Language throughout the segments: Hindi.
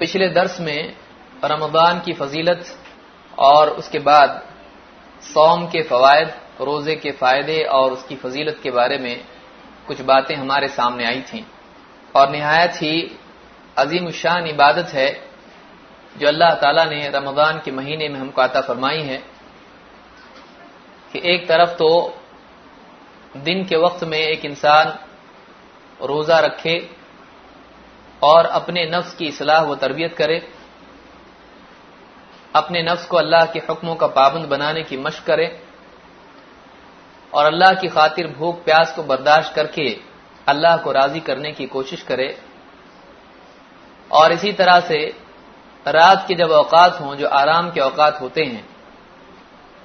पिछले दर्स में रमदान की फजीलत और उसके बाद सौम के फवायद, रोज़े के फ़ायदे और उसकी फजीलत के बारे में कुछ बातें हमारे सामने आई थीं। और निहायत ही अजीम शान इबादत है जो अल्लाह ताला ने रमदान के महीने में हमको आता फरमाई है कि एक तरफ़ तो दिन के वक्त में एक इंसान रोजा रखे और अपने नफ्स की इसलाह व तरबियत करे। अपने नफ्स को अल्लाह के हुक्मों का पाबंद बनाने की मशक करे। और अल्लाह की खातिर भूख प्यास को बर्दाश्त करके अल्लाह को राज़ी करने की कोशिश करे। और इसी तरह से रात के जब अवकात हों, जो आराम के अवकात होते हैं,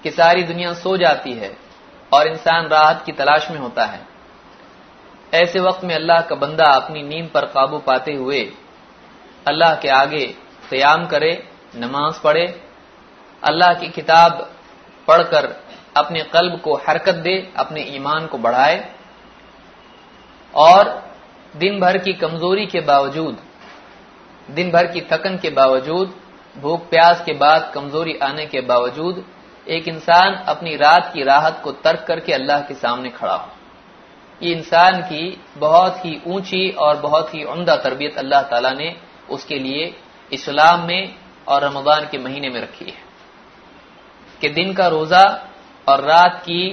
कि सारी दुनिया सो जाती है और इंसान राहत की तलाश में होता है। ऐसे वक्त में अल्लाह का बंदा अपनी नींद पर काबू पाते हुए अल्लाह के आगे क्याम करे, नमाज़ पढ़े, अल्लाह की किताब पढ़कर अपने कल्ब को हरकत दे, अपने ईमान को बढ़ाए और दिन भर की कमज़ोरी के बावजूद, दिन भर की थकन के बावजूद, भूख प्यास के बाद कमज़ोरी आने के बावजूद एक इंसान अपनी रात की राहत को तर्क करके अल्लाह के सामने खड़ा हो। ये इंसान की बहुत ही ऊँची और बहुत ही उम्दा तरबियत अल्लाह ताला ने उसके लिए इस्लाम में और रमदान के महीने में रखी है। कि दिन का रोजा और रात की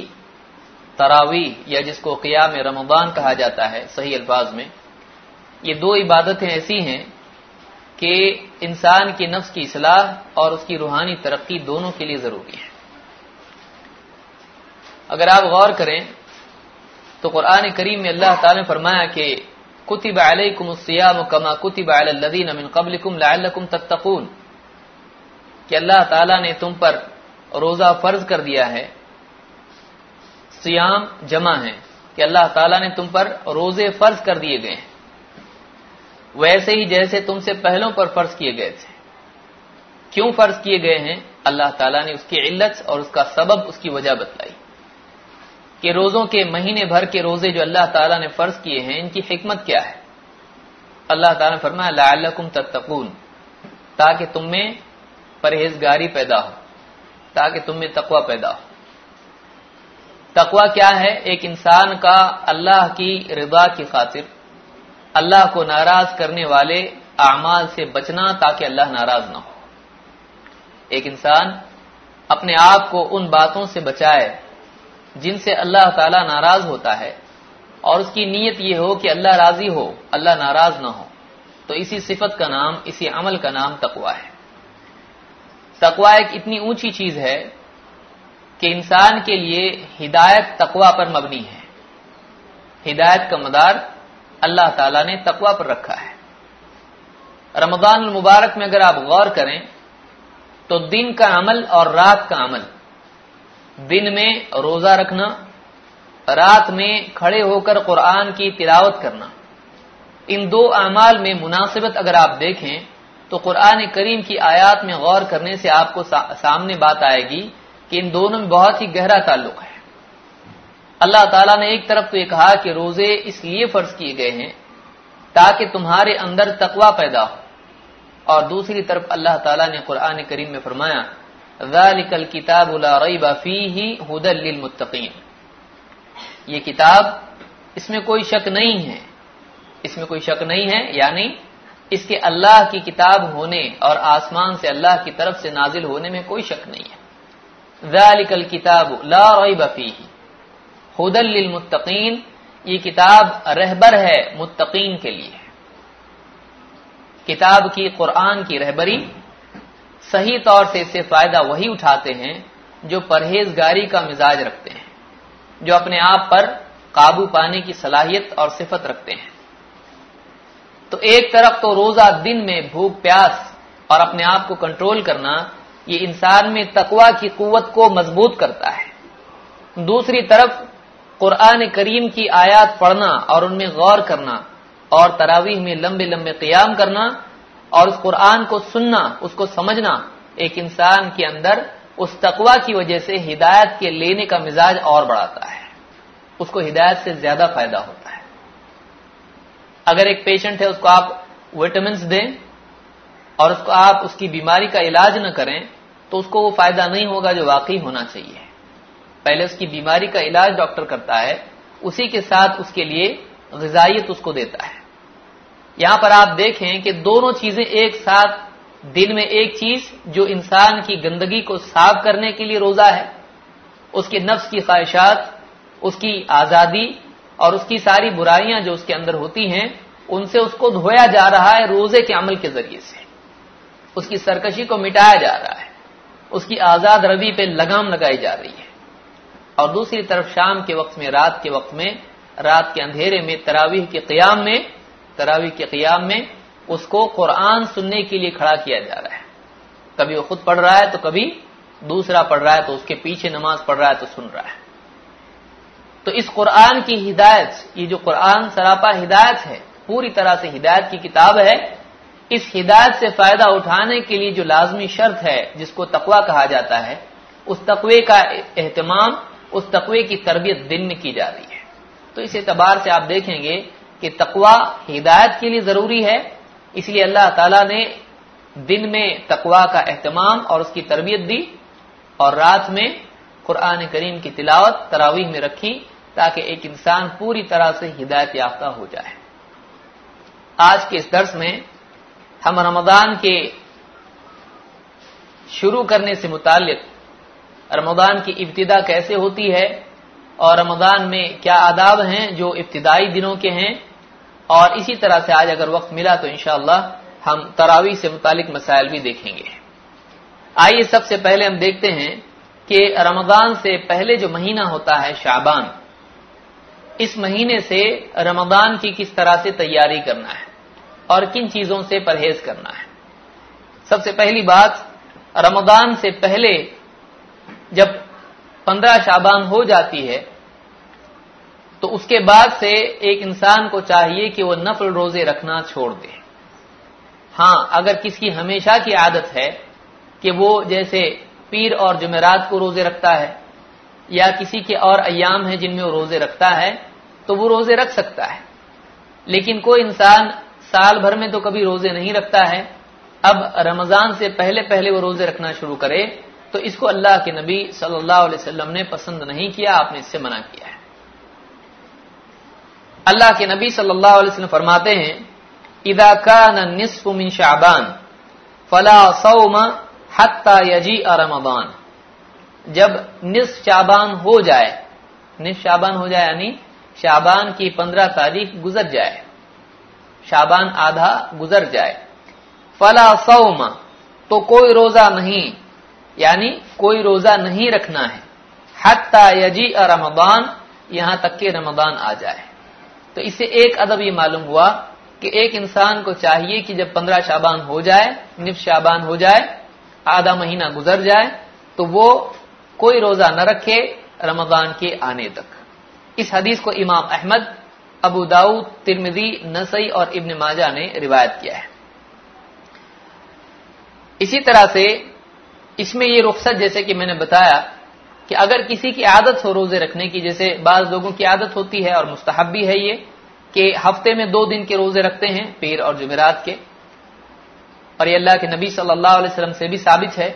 तरावी या जिसको क़ियाम रमदान कहा जाता है सही अल्फाज में, ये दो इबादतें ऐसी हैं कि इंसान की नफ्स की इसलाह और उसकी रूहानी तरक्की दोनों के लिए ज़रूरी है। अगर आप गौर करें तो कुरान करीम में अल्लाह ताला ने फरमाया कि कुतिब अलैकुम सियाम कमा कुतिब अलल्लज़ीन मिन क़ब्लिकुम लअल्लकुम तत्तकून। कि अल्लाह ताला ने तुम पर रोजा फ़र्ज़ कर दिया है, सियाम जमा है, कि अल्लाह ताला ने तुम पर रोज़े फ़र्ज़ कर दिए गए हैं। वैसे ही जैसे तुमसे पहलों पर फ़र्ज़ किए गए थे। क्यों फ़र्ज़ किए गए हैं? अल्लाह ताला ने उसकी इल्लत और उसका सबब उसकी वजह बतलाई। कि रोजों के महीने भर के रोज़े जो अल्लाह ताला ने फ़र्ज़ किए हैं, इनकी हिकमत क्या है? अल्लाह ताला ने फरमाया लाकुम तत्तकून ताकि तुम में परहेजगारी पैदा हो, ताकि तुम में तकवा पैदा हो। तकवा क्या है? एक इंसान का अल्लाह की रिदा की खातिर अल्लाह को नाराज़ करने वाले अमाल से बचना ताकि अल्लाह नाराज़ ना हो। एक इंसान अपने आप को उन बातों से बचाए जिनसे अल्लाह ताला नाराज़ होता है। और उसकी नीयत यह हो कि अल्लाह राज़ी हो, अल्लाह नाराज़ ना हो। तो इसी सिफत का नाम, इसी अमल का नाम तकवा है। तकवा एक इतनी ऊँची चीज़ है कि इंसान के लिए हिदायत तकवा पर मबनी है। हिदायत का मदार अल्लाह ताला ने तकवा पर रखा है। रमज़ान मुबारक में अगर आप गौर करें तो दिन का अमल और रात का अमल दिन में रोजा रखना, रात में खड़े होकर कुरान की तिलावत करना। इन दो अमाल में मुनासिबत अगर आप देखें तो कुरान करीम की आयात में गौर करने से आपको सामने बात आएगी कि इन दोनों में बहुत ही गहरा ताल्लुक है। अल्लाह ताला ने एक तरफ़ तो ये कहा कि रोज़े इसलिए फ़र्ज़ किए गए हैं ताकि तुम्हारे अंदर तकवा पैदा हो। और दूसरी तरफ़ अल्लाह ताला ने कुरान करीम में फरमाया ज़ालिकल किताब ला रैब फीही हुदल लिल मुत्तकीन ये किताब इसमें कोई शक नहीं है इसमें कोई शक नहीं है यानी इसके अल्लाह की किताब होने और आसमान से अल्लाह की तरफ़ से नाजिल होने में कोई शक नहीं है ज़ालिकल किताब ला रैब फीही हुदल लिल ये किताब रहबर है मुत्तकीन के लिए किताब की कुरान की रहबरी सही तौर से इससे फ़ायदा वही उठाते हैं जो परहेजगारी का मिजाज रखते हैं, जो अपने आप पर काबू पाने की सलाहियत और सिफत रखते हैं। तो एक तरफ़ तो रोजा दिन में भूख, प्यास और अपने आप को कंट्रोल करना, ये इंसान में तकवा की कुवत को मज़बूत करता है। दूसरी तरफ़ कुरान करीम की आयात पढ़ना और उनमें गौर करना और तरावीह में लंबे लंबे क्याम करना और उस कुरान को सुनना, उसको समझना, एक इंसान के अंदर उस तकवा की वजह से हिदायत के लेने का मिजाज और बढ़ाता है। उसको हिदायत से ज़्यादा फ़ायदा होता है। अगर एक पेशेंट है, उसको आप विटामिन दें और उसको आप उसकी बीमारी का इलाज न करें तो उसको वो फ़ायदा नहीं होगा जो वाकई होना चाहिए। पहले उसकी बीमारी का इलाज डॉक्टर करता है, उसी के साथ उसके लिए गजाइत उसको देता है। यहाँ पर आप देखें कि दोनों चीज़ें एक साथ, दिन में एक चीज़ जो इंसान की गंदगी को साफ़ करने के लिए रोजा है, उसके नफ्स की ख्वाहिशात, उसकी आज़ादी और उसकी सारी बुराइयाँ जो उसके अंदर होती हैं, उनसे उसको धोया जा रहा है रोज़े के अमल के ज़रिए से। उसकी सरकशी को मिटाया जा रहा है, उसकी आज़ाद रवि पे लगाम लगाई जा रही है। और दूसरी तरफ़ शाम के वक्त में, रात के वक्त में, रात के अंधेरे में, तरावीह के क्याम में तरावीह के क्याम में उसको कुरान सुनने के लिए खड़ा किया जा रहा है। कभी वो खुद पढ़ रहा है तो कभी दूसरा पढ़ रहा है तो उसके पीछे नमाज़ पढ़ रहा है तो सुन रहा है। तो इस कुरान की हिदायत, ये जो कुरान सरापा हिदायत है, पूरी तरह से हिदायत की किताब है, इस हिदायत से फ़ायदा उठाने के लिए जो लाजमी शर्त है, जिसको तकवा कहा जाता है, उस तकवे का एहतमाम, उस तकवे की तरबियत दिन में की जा रही है। तो इस एतबार से आप देखेंगे कि तकवा हिदायत के लिए ज़रूरी है। इसलिए अल्लाह ताला ने दिन में तकवा का अहतमाम और उसकी तरबियत दी और रात में कुरान करीम की तिलावत तरावीह में रखी ताकि एक इंसान पूरी तरह से हिदायत याफ्ता हो जाए। आज के इस दर्स में हम रमदान के शुरू करने से मुतालिक रमदान की इब्तदा कैसे होती है और रमदान में क्या आदाब हैं जो इब्तदाई दिनों के हैं और इसी तरह से आज अगर वक्त मिला तो इनशाला हम तरावी से मुतालिक मसाइल भी देखेंगे। आइए सबसे पहले हम देखते हैं कि रमदान से पहले जो महीना होता है शाबान, इस महीने से रमदान की किस तरह से तैयारी करना है और किन चीज़ों से परहेज करना है। सबसे पहली बात रमदान से पहले जब पंद्रह शाबान हो जाती है तो उसके बाद से एक इंसान को चाहिए कि वो नफल रोज़े रखना छोड़ दे। हाँ, अगर किसी हमेशा की आदत है कि वो जैसे पीर और जुमेरात को रोज़े रखता है, या किसी के और अयाम है जिनमें वो रोज़े रखता है तो वो रोज़े रख सकता है। लेकिन कोई इंसान साल भर में तो कभी रोज़े नहीं रखता है। अब रमज़ान से पहले पहले वो रोज़े रखना शुरू करे तो इसको अल्लाह के नबी सल्लल्लाहु अलैहि वसल्लम ने पसंद नहीं किया, आपने इससे मना किया अल्लाह के नबी सल्लल्लाहु अलैहि वसल्लम फरमाते हैं इदा कान निस्फ मिन शाबान, फला सौम हत्ता यजी रमदान। जब निस्फ शाबान हो जाए, निस्फ शाबान हो जाए यानी शाबान की पंद्रह तारीख गुजर जाए, शाबान आधा गुजर जाए। फला सौम तो कोई रोजा नहीं, यानी कोई रोजा नहीं रखना है। हत्ता यजी रमदान, यहाँ तक कि रमदान आ जाए। तो इससे एक अदब ये मालूम हुआ कि एक इंसान को चाहिए कि जब पंद्रह शाबान हो जाए, निफ शाबान हो जाए, आधा महीना गुजर जाए तो वो कोई रोजा न रखे रमदान के आने तक। इस हदीस को इमाम अहमद, अबू दाऊद तिरमिदी नसई और इब्न माजा ने रिवायत किया है। इसी तरह से इसमें ये रुख्सत, जैसे कि मैंने बताया कि अगर किसी की आदत हो रोज़े रखने की, जैसे बाज लोगों की आदत होती है और मुस्तहब भी है ये, कि हफ़्ते में दो दिन के रोज़े रखते हैं पीर और जुमेरात के। और ये अल्लाह के नबी सल्लल्लाहु अलैहि वसल्लम से भी साबित है।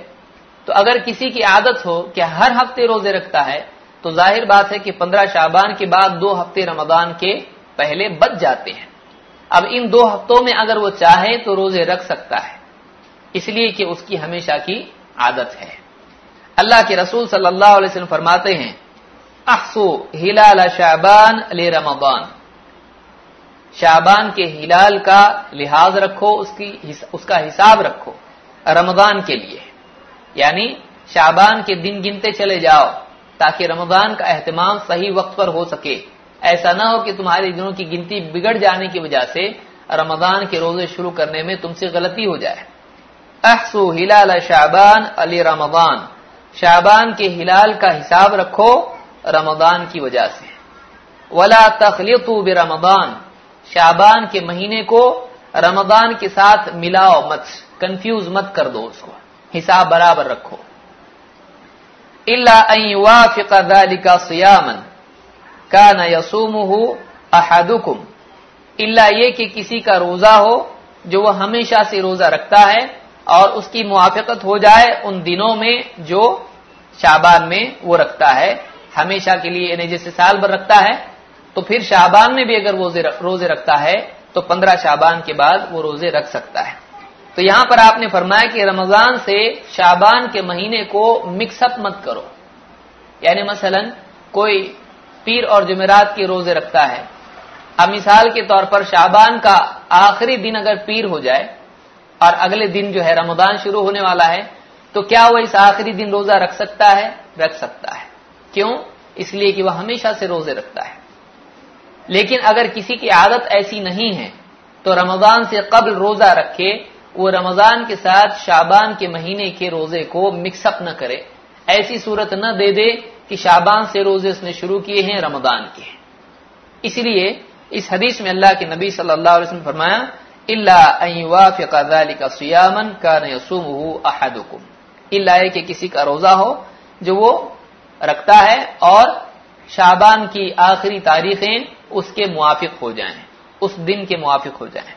तो अगर किसी की आदत हो कि हर हफ़्ते रोज़े रखता है तो ज़ाहिर बात है कि पंद्रह शाबान के बाद दो हफ़्ते रमदान के पहले बच जाते हैं। अब इन दो हफ्तों में अगर वो चाहे तो रोज़े रख सकता है। इसलिए कि उसकी हमेशा की आदत है। अल्लाह के रसूल सल्लल्लाहु अलैहि वसल्लम फरमाते हैं, अहसु हिलाल शाबान ले रमदान शाबान के हिलाल का लिहाज रखो, उसकी उसका हिसाब रखो रमदान के लिए। यानी शाबान के दिन गिनते चले जाओ, ताकि रमदान का एहतमाम सही वक्त पर हो सके। ऐसा ना हो कि तुम्हारे दिनों की गिनती बिगड़ जाने की वजह से रमदान के रोज़े शुरू करने में तुमसे गलती हो जाए। अहसु हिलाल शाबान अली रमदान शाबान के हिलाल का हिसाब रखो रमदान की वजह से। वला तखलितु बे रमदान शाबान के महीने को रमदान के साथ मिलाओ मत कंफ्यूज मत कर दो उसको। हिसाब बराबर रखो। इल्ला सियामन। का न यसूमुहु अहदुकुम। इल्ला ये कि किसी का रोजा हो, जो वह हमेशा से रोजा रखता है और उसकी मुआफिकत हो जाए उन दिनों में जो शाबान में वो रखता है। हमेशा के लिए, यानी जैसे साल भर रखता है तो फिर शाबान में भी अगर वो रोज़े रखता है तो पंद्रह शाबान के बाद वो रोज़े रख सकता है। तो यहाँ पर आपने फरमाया कि रमज़ान से शाबान के महीने को मिक्सअप मत करो। यानी मसलन, कोई पीर और जुमेरात के रोज़े रखता है। अब मिसाल के तौर पर शाबान का आखिरी दिन अगर पीर हो जाए और अगले दिन जो है रमदान शुरू होने वाला है तो क्या वह इस आखिरी दिन रोजा रख सकता है? रख सकता है। क्यों? इसलिए कि वह हमेशा से रोज़े रखता है। लेकिन अगर किसी की आदत ऐसी नहीं है तो रमज़ान से कबल रोजा रखे, वो रमज़ान के साथ शाबान के महीने के रोज़े को मिक्सअप न करे। ऐसी सूरत न दे दे कि शाबान से रोज़े उसने शुरू किए हैं, रमज़ान के इसलिए इस हदीस में अल्लाह के नबी सल्लल्लाहु अलैहि फरमाया इल्ला सियामन का अहदुकुम इल्ला कि किसी का रोजा हो, जो वो रखता है और शाबान की आखिरी तारीखें उसके मुआफिक हो जाएँ, उस दिन के मुआफिक हो जाएँ।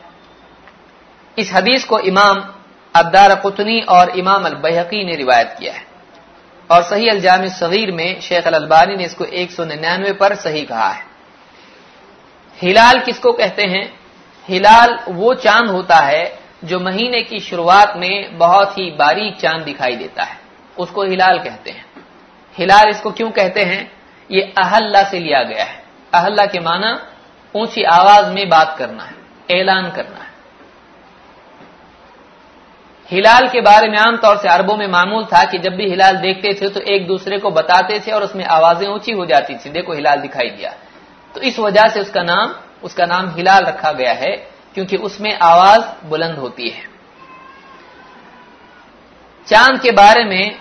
इस हदीस को इमाम अब्दार कुतनी और इमाम अल ने रिवायत किया है। और सही अलजाम सगीर में शेख अलबानी ने इसको एक सौ निन्यानवे पर सही कहा है। हिलाल किसको कहते हैं? हिलाल वो चाँद होता है जो महीने की शुरुआत में बहुत ही बारीक चाँद दिखाई देता है। उसको हिलाल कहते हैं। हिलाल इसको क्यों कहते हैं? ये अहल्ला से लिया गया है। अहल्ला के माना ऊँची आवाज़ में बात करना है, ऐलान करना है। हिलाल के बारे में आमतौर से अरबों में मामूल था कि जब भी हिलाल देखते थे तो एक दूसरे को बताते थे और उसमें आवाज़ें ऊँची हो जाती थी। देखो, हिलाल दिखाई दिया। तो इस वजह से उसका नाम उसका नाम हिलाल रखा गया है, क्योंकि उसमें आवाज़ बुलंद होती है। चाँद के बारे में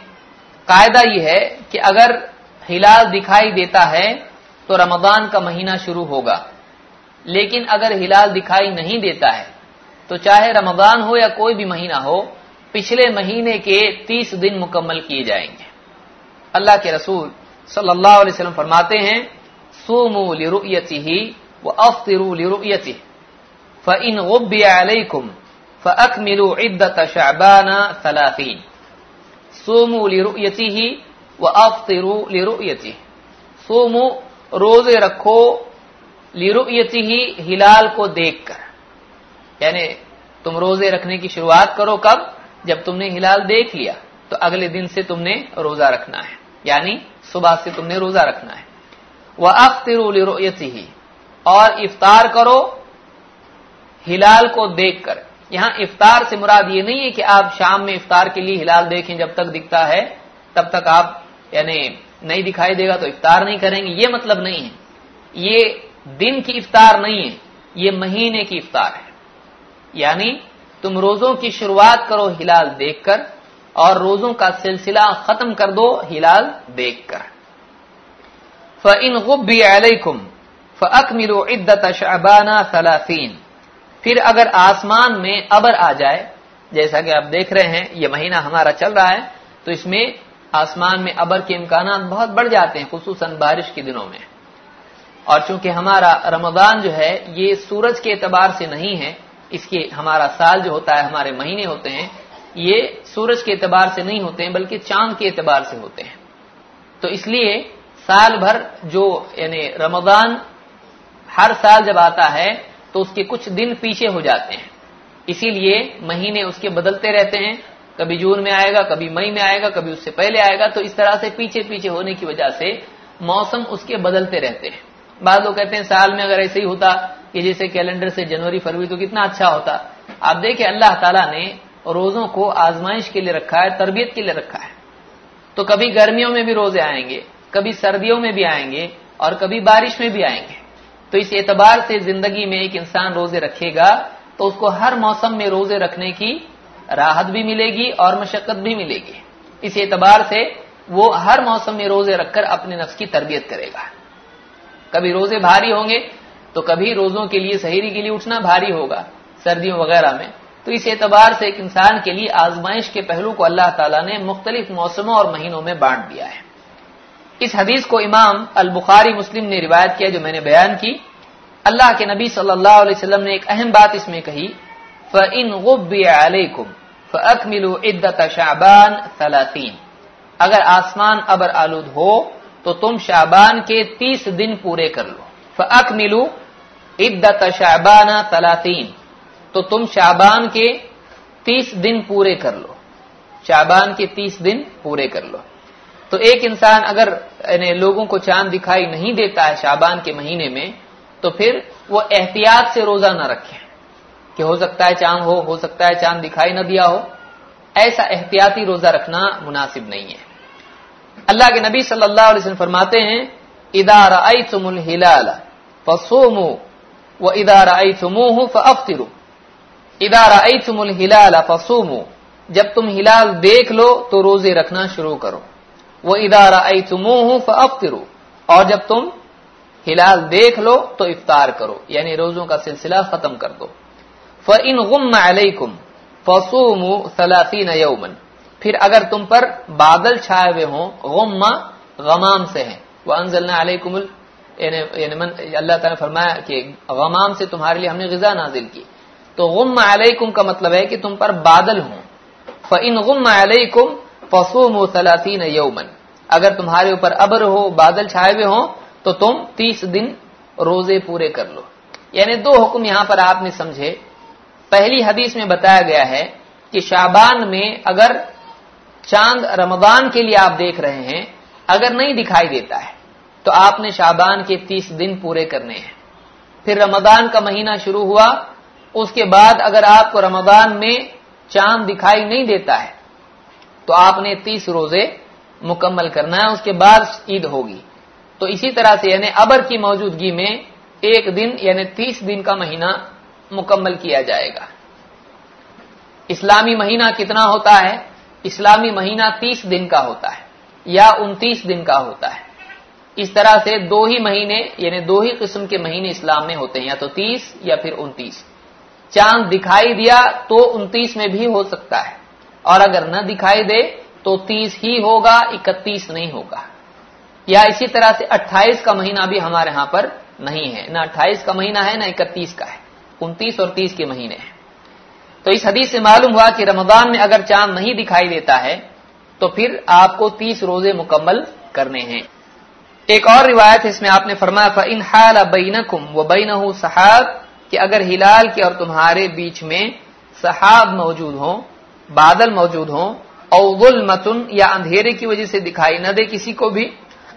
कायदा यह है कि अगर हिलाल दिखाई देता है तो रमदान का महीना शुरू होगा। लेकिन अगर हिलाल दिखाई नहीं देता है तो चाहे रमदान हो या कोई भी महीना हो, पिछले महीने के तीस दिन मुकम्मल किए जाएँगे। अल्लाह के रसूल सल्लल्लाहु अलैहि वसल्लम फरमाते हैं, सूमू लिरुयती व अफ्तिरू लिरुयती फ़इन गुब्बियकुम फ़अकमिलु इद्दत शअबाना सलासीन सूमू लिरुयती ही व अफ्तिरू लिरुयती सोमू रोज़े रखो लिरुयती ही हिलाल को देखकर यानी तुम रोज़े रखने की शुरुआत करो कब जब तुमने हिलाल देख लिया तो अगले दिन से तुमने रोजा रखना है यानी सुबह से तुमने रोजा रखना है वह अख्तिर ही और इफ्तार करो, हिलाल को देखकर। यहाँ इफ्तार से मुराद ये नहीं है कि आप शाम में इफ्तार के लिए हिलाल देखें, जब तक दिखता है, तब तक आप, यानी नहीं दिखाई देगा तो इफ्तार नहीं करेंगे। ये मतलब नहीं है। ये दिन की इफ्तार नहीं है, ये महीने की इफ्तार है। यानी तुम रोजों की शुरुआत करो हिलाल देखकर, और रोजों का सिलसिला खत्म कर दो हिलाल देखकर। फ़िन गुब्बी अलैकुम। फ़अकमिलु इद्दत शअबाना सलासीन। फिर अगर आसमान में अबर आ जाए, जैसा कि आप देख रहे हैं, ये महीना हमारा चल रहा है तो इसमें आसमान में अबर के इम्कान बहुत बढ़ जाते हैं, खसूसन बारिश के दिनों में। और चूँकि हमारा रमदान जो है, ये सूरज के एतबार से नहीं है, इसके हमारा साल जो होता है, हमारे महीने होते हैं, ये सूरज के एतबार से नहीं होते हैं, बल्कि चाँद के एतबार से होते हैं। तो इसलिए साल भर जो, यानी रमदान हर साल जब आता है तो उसके कुछ दिन पीछे हो जाते हैं। इसीलिए महीने उसके बदलते रहते हैं। कभी जून में आएगा, कभी मई में आएगा, कभी उससे पहले आएगा तो इस तरह से पीछे पीछे होने की वजह से मौसम उसके बदलते रहते हैं। बाद लोग कहते हैं, साल में अगर ऐसे ही होता, कि जैसे कैलेंडर से जनवरी, फरवरी तो कितना अच्छा होता। आप देखें, अल्लाह ताला ने रोजों को आजमाइश के लिए रखा है, तरबियत के लिए रखा है। तो कभी गर्मियों में भी रोज़े आएँगे, कभी सर्दियों में भी आएँगे, और कभी बारिश में भी आएँगे। तो इस एतबार से ज़िंदगी में एक इंसान रोज़े रखेगा तो उसको हर मौसम में रोज़े रखने की राहत भी मिलेगी और मशक्कत भी मिलेगी। इस एतबार से वो हर मौसम में रोज़े रखकर अपने नफ्स की तरबियत करेगा। कभी रोज़े भारी होंगे तो कभी रोजों के लिए, सहेरी के लिए उठना भारी होगा, सर्दियों वगैरह में। तो इस एतबार से एक इंसान के लिए आजमाइश के पहलू को अल्लाह ताला ने मुख्तलिफ़ मौसमों और महीनों में बांट दिया है। इस हदीस को इमाम अल बुखारी मुस्लिम ने रिवायत किया, जो मैंने बयान की। अल्लाह के नबी सल्लल्लाहु अलैहि वसल्लम ने एक अहम बात इसमें कही, फ़इन गुब्बिकुम फ़अकमिलु इद्दत शाबान सलासीन अगर आसमान अबर आलूद हो तो तुम शाबान के तीस दिन पूरे कर लो। फ फ़अकमिलु इद्दत शाबान सलासीन तो तुम शाबान के तीस दिन पूरे कर लो। शाबान के तीस दिन पूरे कर लो। तो एक इंसान अगर लोगों को चाँद दिखाई नहीं देता है शाबान के महीने में तो फिर वो एहतियात से रोजा न रखे कि हो सकता है चाँद हो हो सकता है चाँद दिखाई न दिया हो। ऐसा एहतियाती रोजा रखना मुनासिब नहीं है। अल्लाह के नबी सल्लल्लाहु अलैहि वसल्लम फरमाते हैं इदार तुमुल हिलाल फसोमो व इदार तुमोह फअफ्तिरू। इदार तुमुल हिलाल फसोमो। जब तुम हिलाल देख लो तो रोज़े रखना शुरू करो। वो इदारा आई तुमोह फअफ्तिरू। और जब तुम हिलाल देख लो तो इफ्तार करो। यानी रोजों का सिलसिला खत्म कर दो। फ इन गुम अलैकुम फसूमु सलासीन यौमन। फिर अगर तुम पर बादल छाए हुए हों, गुम्मा गमाम से हैं। वह अनजलना अलैकुमुल अल्लाह ताला फरमाया कि गमाम से तुम्हारे लिए हमने गजा नाजिल की। तो गुम अलैकुम का मतलब है कि तुम पर बादल हों। फ इन गुम अलैकुम फसूम सलासीन यौमन। अगर तुम्हारे ऊपर अबर हो, बादल छाए हुए हों तो तुम तीस दिन रोज़े पूरे कर लो। यानी दो हुक्म यहाँ पर आपने समझे। पहली हदीस में बताया गया है कि शाबान में अगर चाँद रमदान के लिए आप देख रहे हैं, अगर नहीं दिखाई देता है तो आपने शाबान के तीस दिन पूरे करने हैं। फिर रमदान का महीना शुरू हुआ, उसके बाद अगर आपको रमदान में चाँद दिखाई नहीं देता है तो आपने तीस रोज़े मुकम्मल करना है, उसके बाद ईद होगी। तो इसी तरह से यानी अबर की मौजूदगी में एक दिन यानी तीस दिन का महीना मुकम्मल किया जाएगा। इस्लामी महीना कितना होता है? इस्लामी महीना तीस दिन का होता है, या उनतीस दिन का होता है। इस तरह से दो ही महीने यानी दो ही किस्म के महीने इस्लाम में होते हैं, या तो तीस या फिर उनतीस। चाँद दिखाई दिया तो उनतीस में भी हो सकता है। और अगर न दिखाई दे तो तीस ही होगा, इकतीस नहीं होगा। या इसी तरह से अट्ठाईस का महीना भी हमारे यहाँ पर नहीं है। न अट्ठाईस का महीना है, न इकतीस का है। उनतीस और तीस के महीने हैं। तो इस हदीस से मालूम हुआ कि रमज़ान में अगर चाँद नहीं दिखाई देता है तो फिर आपको तीस रोज़े मुकम्मल करने हैं। एक और रिवायत इसमें आपने फरमाया था इन हाल बैनकुम व बैन सहाब कि अगर हिलाल के और तुम्हारे बीच में सहाब मौजूद हो बादल मौजूद हो और मतुन या अंधेरे की वजह से दिखाई न दे किसी को भी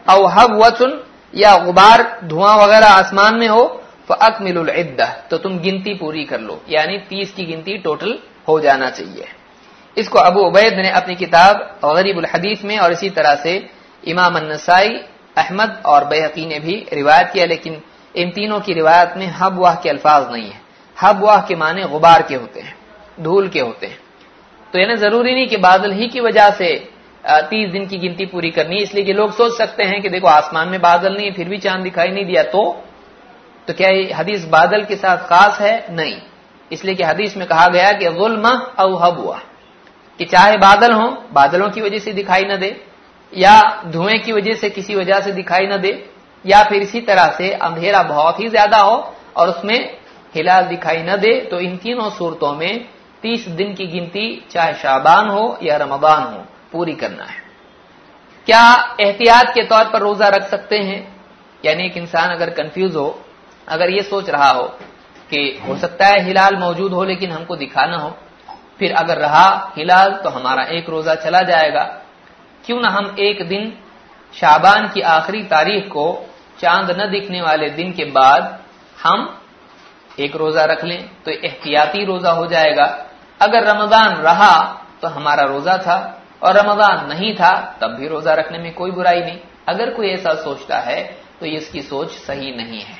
और वचुन या गुबार, धुआँ वगैरह आसमान में हो तो अकमिल तो तुम गिनती पूरी कर लो। यानी तीस की गिनती टोटल हो जाना चाहिए। इसको अबू उबैद ने अपनी किताब गरीबुल हदीस में और इसी तरह से इमाम नसाई अहमद और बेहकी ने भी रिवायत किया, लेकिन इन तीनों की रिवायत में हब वाह के अल्फाज नहीं है। हब वाह के माने गुबार के होते हैं, धूल के होते हैं। तो यानी ज़रूरी नहीं कि बादल ही की वजह से तीस दिन की गिनती पूरी करनी इसलिए कि लोग सोच सकते हैं कि देखो आसमान में बादल नहीं, फिर भी चाँद दिखाई नहीं दिया तो तो क्या हदीस बादल के साथ खास है? नहीं। इसलिए कि हदीस में कहा गया कि गुलमा अव हुआ कि चाहे बादल हो, बादलों की वजह से दिखाई न दे, या धुएँ की वजह से किसी वजह से दिखाई न दे, या फिर इसी तरह से अंधेरा बहुत ही ज़्यादा हो और उसमें हिलाल दिखाई न दे तो इन तीनों सूरतों में तीस दिन की गिनती, चाहे शाबान हो या रमबान हो, पूरी करना है। क्या एहतियात के तौर पर रोजा रख सकते हैं? यानी एक इंसान अगर कंफ्यूज हो, अगर ये सोच रहा हो कि हो सकता है हिलाल मौजूद हो लेकिन हमको दिखाना हो, फिर अगर रहा हिलाल तो हमारा एक रोजा चला जाएगा। क्यों ना हम एक दिन शाबान की आखिरी तारीख को चाँद न दिखने वाले दिन के बाद हम एक रोजा रख लें तो एहतियाती रोजा हो जाएगा। अगर रमज़ान रहा तो हमारा रोजा था और रमज़ान नहीं था, तब भी रोजा रखने में कोई बुराई नहीं। अगर कोई ऐसा सोचता है तो इसकी सोच सही नहीं है।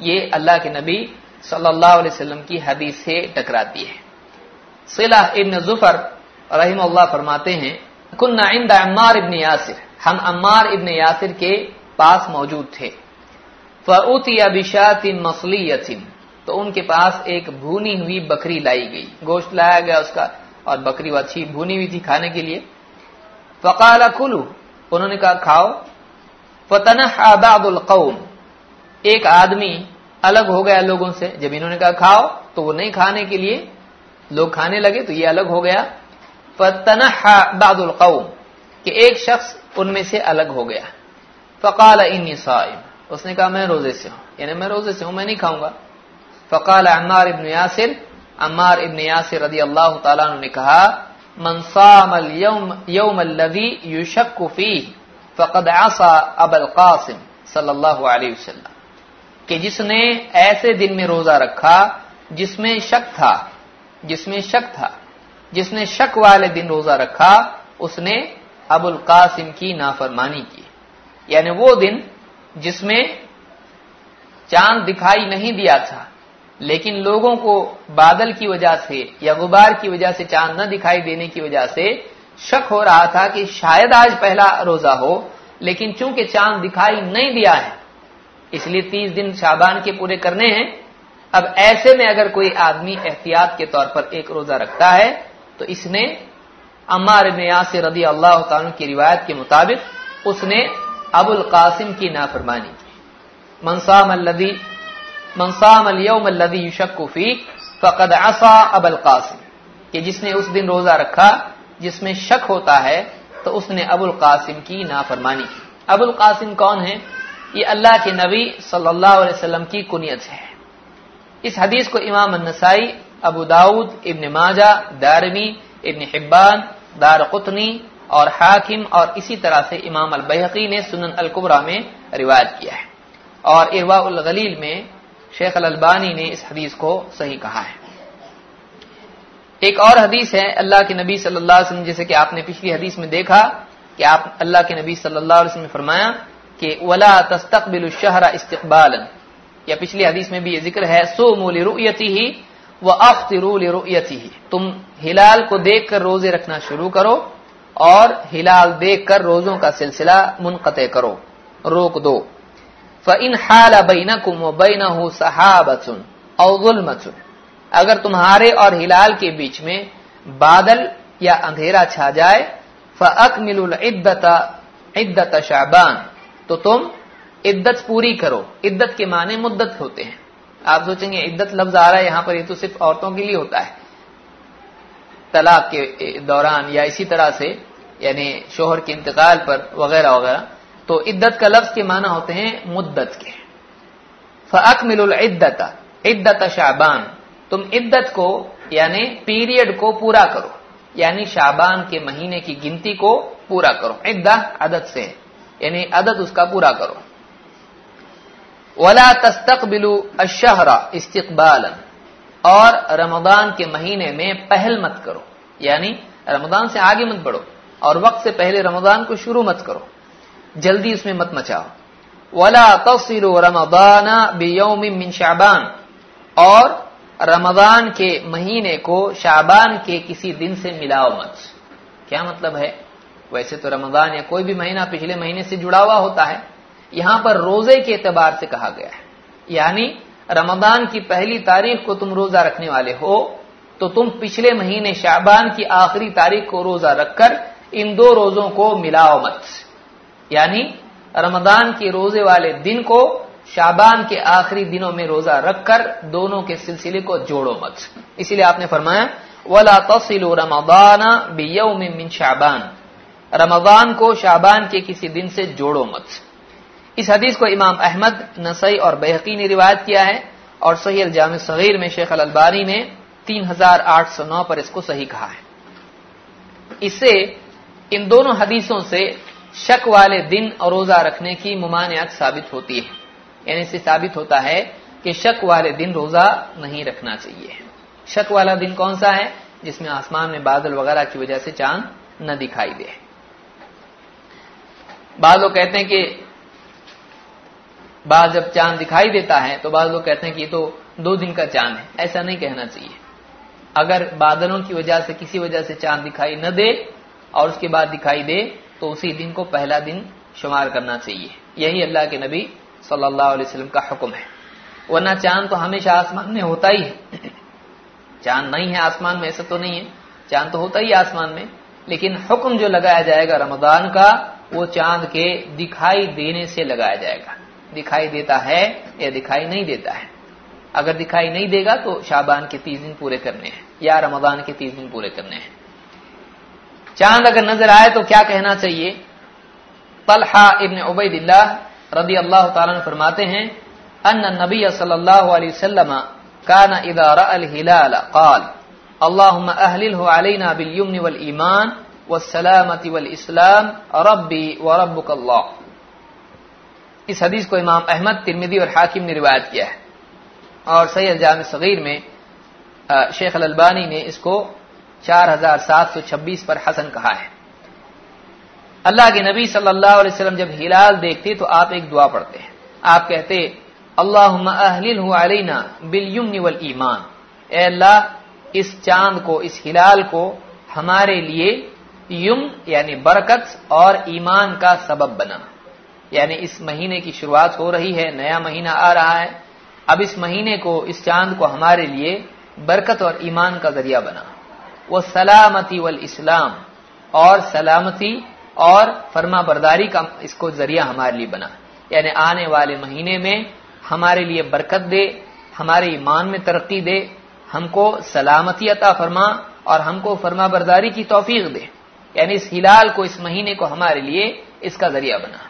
ये अल्लाह के नबी सल्लल्लाहु अलैहि वसल्लम की हदीस से टकराती है। सिला इब्न जुफर रहीम फरमाते हैं, कुन्ना अम्मार इब्न यासिर। हम अम्मार इब्न यासिर के पास मौजूद थे। फ़ऊतिया बिशातिन मसलियतिन। तो उनके पास एक भूनी हुई बकरी लाई गई। गोश्त लाया गया उसका और बकरी अच्छी भूनी हुई थी खाने के लिए। फ़काला, खुलू। उन्होंने कहा, खाओ। फतन आबादुल कौम। एक आदमी अलग हो गया लोगों से। जब इन्होंने कहा, खाओ तो वो नहीं खाने के लिए, लोग खाने लगे तो ये अलग हो गया। फतनहा बादुल कौम, कि एक शख्स उनमें से अलग हो गया। फ़काल इन साइम। उसने कहा, मैं रोज़े से हूँ। यानी, मैं रोज़े से हूँ, मैं नहीं खाऊँगा। फ़काल अम्मार इबन यासिर अम्मार इबन यासिर रदी अल्लाह तला ने कहा मनसाम यौम लदी फ़कद आसा अबल कासिम सल्लल्लाहु अलैहि वसल्लम कि जिसने ऐसे दिन में रोजा रखा, जिसमें शक था, जिसमें शक था, जिसने शक वाले दिन रोजा रखा, उसने अबुल कासिम की नाफरमानी की। यानी वो दिन जिसमें चाँद दिखाई नहीं दिया था लेकिन लोगों को बादल की वजह से या गुबार की वजह से चाँद न दिखाई देने की वजह से शक हो रहा था कि शायद आज पहला रोजा हो, लेकिन चूँकि चाँद दिखाई नहीं दिया है, इसलिए तीस दिन शाबान के पूरे करने हैं। अब ऐसे में अगर कोई आदमी एहतियात के तौर पर एक रोजा रखता है तो इसने इबन यासिर रदी अल्लाह की रिवायत के मुताबिक उसने अबुल कासिम की नाफरमानी की। मनसाम मनसाम अलियम युशक्फी फ़कद असा अबुल कासिम कि जिसने उस दिन रोजा रखा, जिसमें शक होता है तो उसने अबुल कासिम की नाफरमानी की। अबुल कासिम कौन है? ये अल्लाह के नबी सल्लल्लाहु अलैहि वसल्लम की कुनियत है। इस हदीस को इमाम नसाई अबू दाऊद, इब्न माजा, दारमी, इब्न हिब्बान दार कुतनी और हाकिम और इसी तरह से इमाम अलबहकी ने सुनन अल कुबरा में रिवायत किया है। और इरवा गलील में शेख अल अलबानी ने इस हदीस को सही कहा है। एक और हदीस है, अल्लाह के नबी सल्लल्लाहु अलैहि वसल्लम, जैसे कि आपने पिछली हदीस में देखा कि आप अल्लाह के नबी सल्लल्लाहु अलैहि वसल्लम ने फरमाया कि वला तस्तकबिल शहरा इस्तकबालन। या पिछली हदीस में भी ये ज़िक्र है सो मूल रुयती ही व अख्तिरूल रुयती ही तुम हिलाल को देखकर रोज़े रखना शुरू करो और हिलाल देखकर रोजों का सिलसिला मुनक़ करो। रोक दो। फ़इन हाल बैनकुम व बैनहु सहाबतुन औ अगर तुम्हारे और हिलाल के बीच में बादल या अंधेरा छा जाए फ़अकमिलुल इद्दत इद्दत शाबान तो तुम इद्दत पूरी करो। इद्दत के माने मुद्दत होते हैं। आप सोचेंगे, इद्दत लफ्ज आ रहा है, यहाँ पर ये तो सिर्फ़ औरतों के लिए होता है। तलाक के दौरान या इसी तरह से, यानी शोहर के इंतकाल पर, वगैरह वगैरह। तो इद्दत का लफ्ज के माना होते हैं मुद्दत के। फ़अकमिलुल इद्दत इद्दत शाबान। तुम इद्दत को, यानी पीरियड को पूरा करो। यानी शाबान के महीने की गिनती को पूरा करो। इद्दा अदद से, यानी अदद उसका पूरा करो। वला तस्तकबिलु अशहरा इस्तकबालन। और रमदान के महीने में पहल मत करो। यानी रमदान से आगे मत बढ़ो। और वक्त से पहले रमदान को शुरू मत करो। जल्दी उसमें मत मचाओ। वला तफसिलो रमदाना बेयौम मिन शाबान। और रमदान के महीने को शाबान के किसी दिन से मिलाओ मत। क्या मतलब है? वैसे तो रमदान या कोई भी महीना पिछले महीने से जुड़ा हुआ होता है। यहाँ पर रोज़े के एतबार से कहा गया है। यानी रमदान की पहली तारीख को तुम रोजा रखने वाले हो तो तुम पिछले महीने शाबान की आखिरी तारीख को रोजा रखकर इन दो रोजों को मिलाओ मत। यानी रमदान के रोज़े वाले दिन को शाबान के आखिरी दिनों में रोजा रखकर दोनों के सिलसिले को जोड़ो मत। इसीलिए आपने फरमाया, वला तसिलो रमदाना मिन शाबान। रमदान को शाबान के किसी दिन से जोड़ो मत। इस हदीस को इमाम अहमद, नसई और बेहकी ने रिवायत किया है और सही अल जाम सगीर में शेख अलबारी ने 3809 पर इसको सही कहा है। इससे इन दोनों हदीसों से शक वाले दिन और रोजा रखने की मुमानियत साबित होती है। यानी इससे साबित होता है कि शक वाले दिन रोजा नहीं रखना चाहिए। शक वाला दिन कौन सा है? जिसमें आसमान में बादल वगैरह की वजह से चाँद न दिखाई दे। बाद लोग कहते हैं कि बाद जब चाँद दिखाई देता है तो बाद लोग कहते हैं कि ये तो दो दिन का चाँद है। ऐसा नहीं कहना चाहिए। अगर बादलों की वजह से, किसी वजह से चाँद दिखाई न दे और उसके बाद दिखाई दे तो उसी दिन को पहला दिन शुमार करना चाहिए। यही अल्लाह के नबी सल्लल्लाहु अलैहि वसल्लम का हुक्म है। वरना चाँद तो हमेशा आसमान में होता ही है। चाँद नहीं है आसमान में, ऐसा तो नहीं है। चाँद तो होता ही आसमान में। लेकिन हुक्म जो लगाया जाएगा रमदान का, वो चाँद के दिखाई देने से लगाया जाएगा। दिखाई देता है या दिखाई नहीं देता है। अगर दिखाई नहीं देगा तो शाबान के तीस दिन पूरे करने हैं या रमदान के तीस दिन पूरे करने हैं। चाँद अगर नज़र आए तो क्या कहना चाहिए? तलहा इबन उबैदिल्ला रदी अल्लाह तला फरमाते हैं अन नबी सल्लल्लाहु अलैहि वसल्लम कान इदारा अल हिलाल काल अल्लाहुम अहलिलहु अलैना बिल युमन वल ईमान वसलामति वल इस्लाम रब्बी व रब्बुक अल्लाह इस हदीस को इमाम अहमद, तिरमिदी और हाकिम ने रिवायत किया है। और सैयद जाम सगीर में शेख अलबानी ने इसको 4726 पर हसन कहा है। अल्लाह के नबी सल्लल्लाहु अलैहि वसल्लम जब हिलाल देखते तो आप एक दुआ पढ़ते हैं। आप कहते अल्लाह बिल युमन वल ईमान। ए अल्लाह, इस चाँद को, इस हिलाल को हमारे लिए युम यानी बरकत और ईमान का सबब बना। यानी इस महीने की शुरुआत हो रही है, नया महीना आ रहा है। अब इस महीने को, इस चाँद को हमारे लिए बरकत और ईमान का ज़रिया बना। वो सलामती वल इस्लाम, और सलामती और फर्मा बरदारी का इसको ज़रिया हमारे लिए बना। यानी आने वाले महीने में हमारे लिए बरकत दे, हमारे ईमान में तरक्की दे, हमको सलामती अता फरमा और हमको फर्मा बरदारी की तोफीक दे। यानी इस हिलाल को, इस महीने को हमारे लिए इसका ज़रिया बना।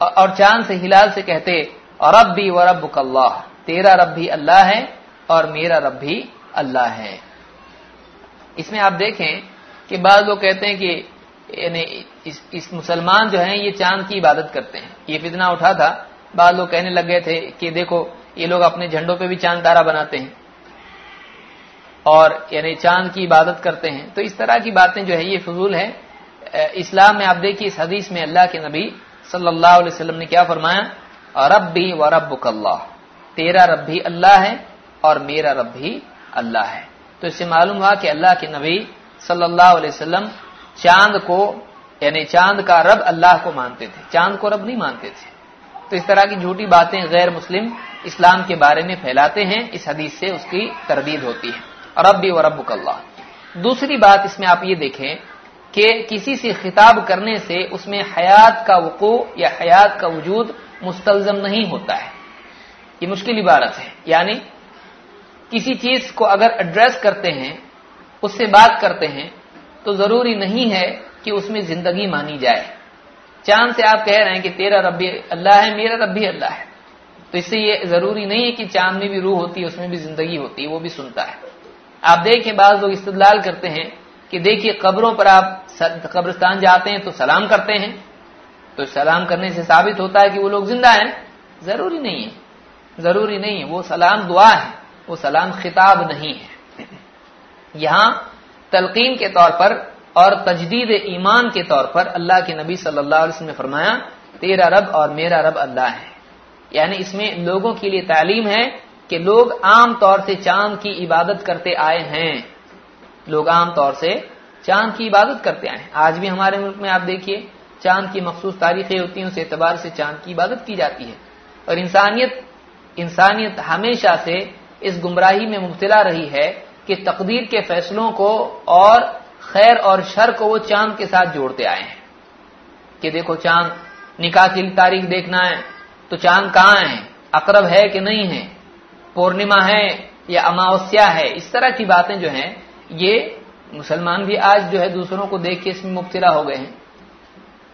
और चाँद से हिलाल से कहते रब भी व रब तेरा रब भी अल्लाह है और मेरा रब भी अल्लाह है। इसमें आप देखें कि बाद लोग कहते हैं कि यानी इस, इस मुसलमान जो हैं ये चाँद की इबादत करते हैं। ये फितना उठा था। बाद लोग कहने लग गए थे कि देखो ये लोग अपने झंडों पे भी चाँद तारा बनाते हैं। और यानी चाँद की इबादत करते हैं। तो इस तरह की बातें जो है ये फजूल है। इस्लाम में आप देखिए इस हदीस में अल्लाह के नबी सल्लल्लाहु अलैहि वसल्लम ने क्या फरमाया? रब भी व रब तेरा रब भी अल्लाह है और मेरा रब भी अल्लाह है। तो इससे मालूम हुआ कि अल्लाह के नबी सल्लल्लाहु अलैहि वसल्लम चाँद को, यानी चाँद का रब अल्लाह को मानते थे। चाँद को रब नहीं मानते थे। तो इस तरह की झूठी बातें गैर मुस्लिम इस्लाम के बारे में फैलाते हैं, इस हदीस से उसकी तरदीद होती है। रबी व रब अल्लाह दूसरी बात इसमें आप ये देखें कि किसी से खिताब करने से उसमें हयात का वकू या हयात का वजूद मुस्तलजम नहीं होता है। ये मुश्किल इबारत है। यानी किसी चीज़ को अगर एड्रेस करते हैं, उससे बात करते हैं तो ज़रूरी नहीं है कि उसमें ज़िंदगी मानी जाए। चाँद से आप कह रहे हैं कि तेरा रबी अल्लाह है, मेरा रबी अल्लाह है। तो इससे ये ज़रूरी नहीं है कि चाँद में भी रूह होती है, उसमें भी ज़िंदगी होती है, वो भी सुनता है। आप देखें बाद लोग इस्तलाल करते हैं कि देखिए, कब्रों पर आप कब्रिस्तान जाते हैं तो सलाम करते हैं। तो सलाम करने से साबित होता है कि वो लोग ज़िंदा हैं। ज़रूरी नहीं है। ज़रूरी नहीं है, वो सलाम दुआ है। वो सलाम खिताब नहीं है। यहाँ तलकीन के तौर पर और तजदीद ईमान के तौर पर अल्लाह के नबी सल्लल्लाहु अलैहि वसल्लम ने फरमाया, तेरा रब और मेरा रब अल्लाह है। यानी इसमें लोगों के लिए तालीम है कि लोग आम तौर से चाँद की इबादत करते आए हैं। लोग आम तौर से चाँद की इबादत करते आए हैं। आज भी हमारे मुल्क में आप देखिए, चाँद की मखसूस तारीखें होती हैं, उस एतबार से चाँद की इबादत की जाती है। और इंसानियत इंसानियत हमेशा से इस गुमराही में मुबतला रही है कि तकदीर के फैसलों को और खैर और शर को वो चाँद के साथ जोड़ते आए हैं। कि देखो चाँद, निकाह की तारीख देखना है तो चाँद कहाँ है? अकरब है कि नहीं है? पूर्णिमा है या अमावस्या है? इस तरह की बातें जो हैं, ये मुसलमान भी आज जो है दूसरों को देख के इसमें मुबतला हो गए हैं।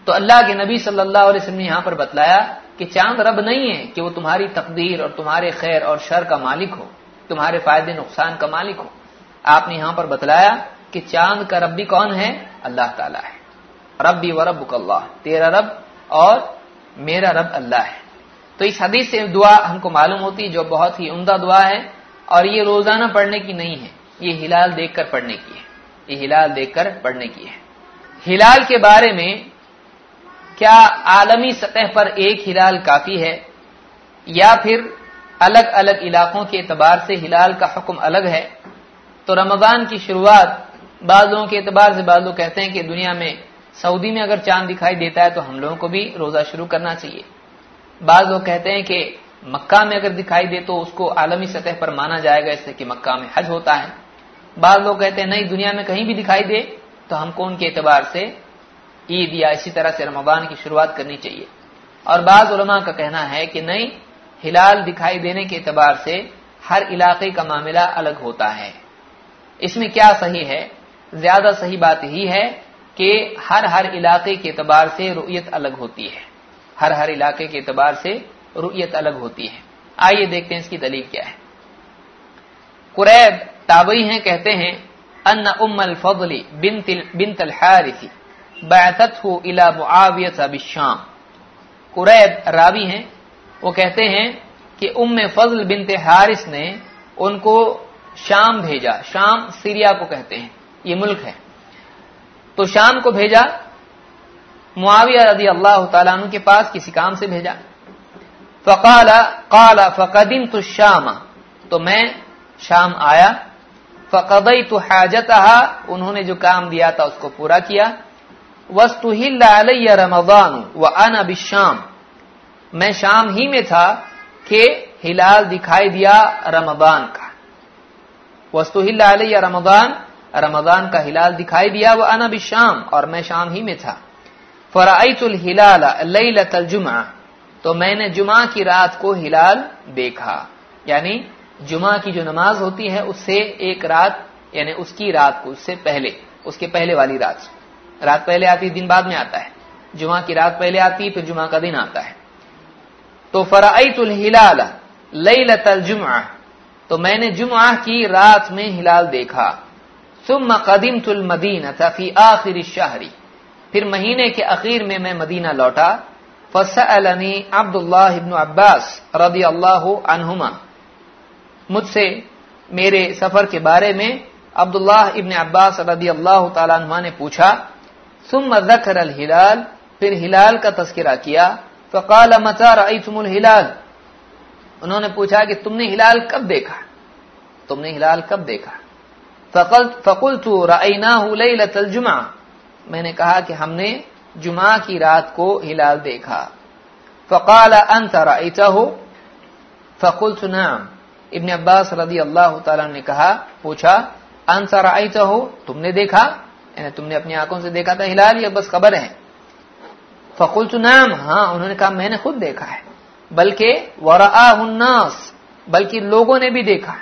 तो अल्लाह के नबी सल्लल्लाहु ने यहाँ पर बतलाया कि चाँद रब नहीं है कि वो तुम्हारी तकदीर और तुम्हारे खैर और शर का मालिक हो, तुम्हारे फ़ायदे नुकसान का मालिक हो। आपने यहाँ पर बतलाया कि चाँद का रब्बी कौन है? अल्लाह ताला है। रब्बी व रब अल्लाह, तेरा रब और मेरा रब अल्लाह है। तो इस हदीस से दुआ हमको मालूम होती है जो बहुत ही उमदा दुआ है, और ये रोज़ाना पढ़ने की नहीं है, ये हिलाल देखकर पढ़ने की है। ये हिलाल देखकर पढ़ने की है। हिलाल के बारे में क्या आलमी सतह पर एक हिलाल काफ़ी है? या फिर अलग अलग इलाकों के एतबार से हिलाल का हुक्म अलग है? तो रमज़ान की शुरुआत बाद लोगों के एतबार से बाद लोग कहते हैं कि दुनिया में सऊदी में अगर चाँद दिखाई देता है तो हम लोगों को भी रोजा शुरू करना चाहिए। बाद लोग कहते हैं कि मक्का में अगर दिखाई दे तो उसको आलमी सतह पर माना जाएगा इससे कि मक्का में हज होता है। बाद लोग कहते हैं, नहीं, दुनिया में कहीं भी दिखाई दे तो हमको उनके एतबार से ईद या इसी तरह से रमज़ान की शुरुआत करनी चाहिए। और बाद का कहना है कि नहीं, हिलाल दिखाई देने के एतबार से हर इलाके का मामला अलग होता है। इसमें क्या सही है? ज़्यादा सही बात यही है कि हर हर इलाके के एतबार से रुयत अलग होती है। हर हर इलाके के एतबार से रुयत अलग होती है। आइए देखते हैं इसकी दलील क्या है। कुरैब ताबई हैं, कहते हैं, अन्न उम्मल फजली बिन हारिसी। बैतत हो इला मुआवियत बिशाम कुरैब रावी हैं। वो कहते हैं कि उम्म फजल बिनते हारिस ने उनको शाम भेजा। शाम सीरिया को कहते हैं। ये मुल्क है। तो शाम को भेजा। मुआविया रदी अल्लाह तु के पास किसी काम से भेजा। फ़काला, काला फ़कदिम तो शाम। तो मैं शाम आया। फ़कदई तो हाजत उन्होंने जो काम दिया था उसको पूरा किया। वस्तु रमदान व अन अबिशाम मैं शाम ही में था कि हिलाल दिखाई दिया रमदान का। वस्तु या रमदान रमदान का हिलाल दिखाई दिया वह अना शाम और मैं शाम ही में था। फराइतुल हिलाल लतल जुमा तो मैंने जुमा की रात को हिलाल देखा। यानी जुमा की जो नमाज़ होती है, उससे एक रात, यानी उसकी रात को, उससे पहले, उसके पहले वाली रात। रात पहले आती, दिन बाद में आता है। जुमा की रात पहले आती, फिर जुमा का दिन आता है। तो फराइतुल हिलाल लतल जुमा तो मैंने जुमा की रात में हिलाल देखा। सुम कदीम तुल मदीना फ़ी आखिर शाहरी। फिर महीने के अखीर में मैं मदीना लौटा। फसअलनी अब्दुल्ला इब्न अब्बास रदी अल्लाह अनहुमा। मुझसे मेरे सफ़र के बारे में अब्दुल्लाह इब्न अब्बास रदी अल्लाह तला ने पूछा सुम जखर अल हिलाल फिर हिलाल का तस्करा किया फ़काल मचा रईतुमुल हिलाल उन्होंने पूछा कि तुमने हिलाल कब देखा तुमने हिलाल कब देखा फकल फकुल तू रईना जुमा मैंने कहा कि हमने जुमा की रात को हिलाल देखा फ़काल अंत रईता हो फकुल नाम इब्न अब्बास रदी अल्लाह ने कहा पूछा अंत रईता हो तुमने देखा यानी तुमने अपनी आँखों से देखा था, हिलाल या बस खबर है। फकुल नाम हाँ उन्होंने कहा, मैंने खुद देखा है। बल्कि वरास बल्कि लोगों ने भी देखा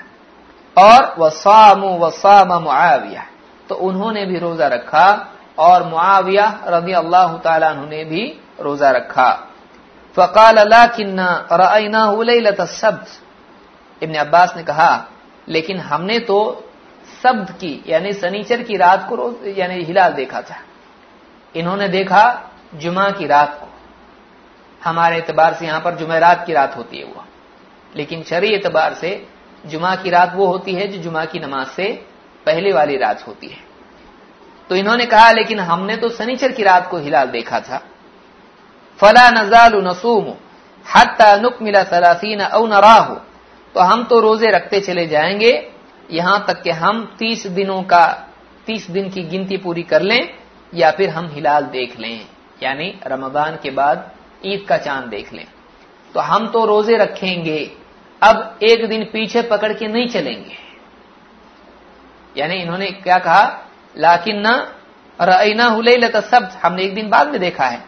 और वसामु, वसाम मुआविया। तो उन्होंने भी रोजा रखा, और मुआविया रदी अल्लाह तला ने भी रोजा रखा। फ़काल अल्लाह किन्ना रईना शब्द इबन अब्बास ने कहा, लेकिन हमने तो शब्द की, यानी सनीचर की रात को रोज, यानी हिलाल देखा था। इन्होंने देखा जुमा की रात को। हमारे एतबार से यहाँ पर जुमेरात की रात होती है वो। लेकिन शरी एतबार से जुमा की रात वो होती है जो जुमा की नमाज़ से पहले वाली रात होती है। तो इन्होंने कहा, लेकिन हमने तो शनिचर की रात को हिलाल देखा था। फला नजाल नसूम हत्ता नुक मिला सलासीन औ नराह। तो हम तो रोज़े रखते चले जाएँगे यहाँ तक कि हम तीस दिनों का, तीस दिन की गिनती पूरी कर लें, या फिर हम हिलाल देख लें, यानी रमज़ान के बाद ईद का चाँद देख लें। तो हम तो रोज़े रखेंगे, अब एक दिन पीछे पकड़ के नहीं चलेंगे। यानी इन्होंने क्या कहा? लाकिन न रईना सब हमने एक दिन बाद में देखा है।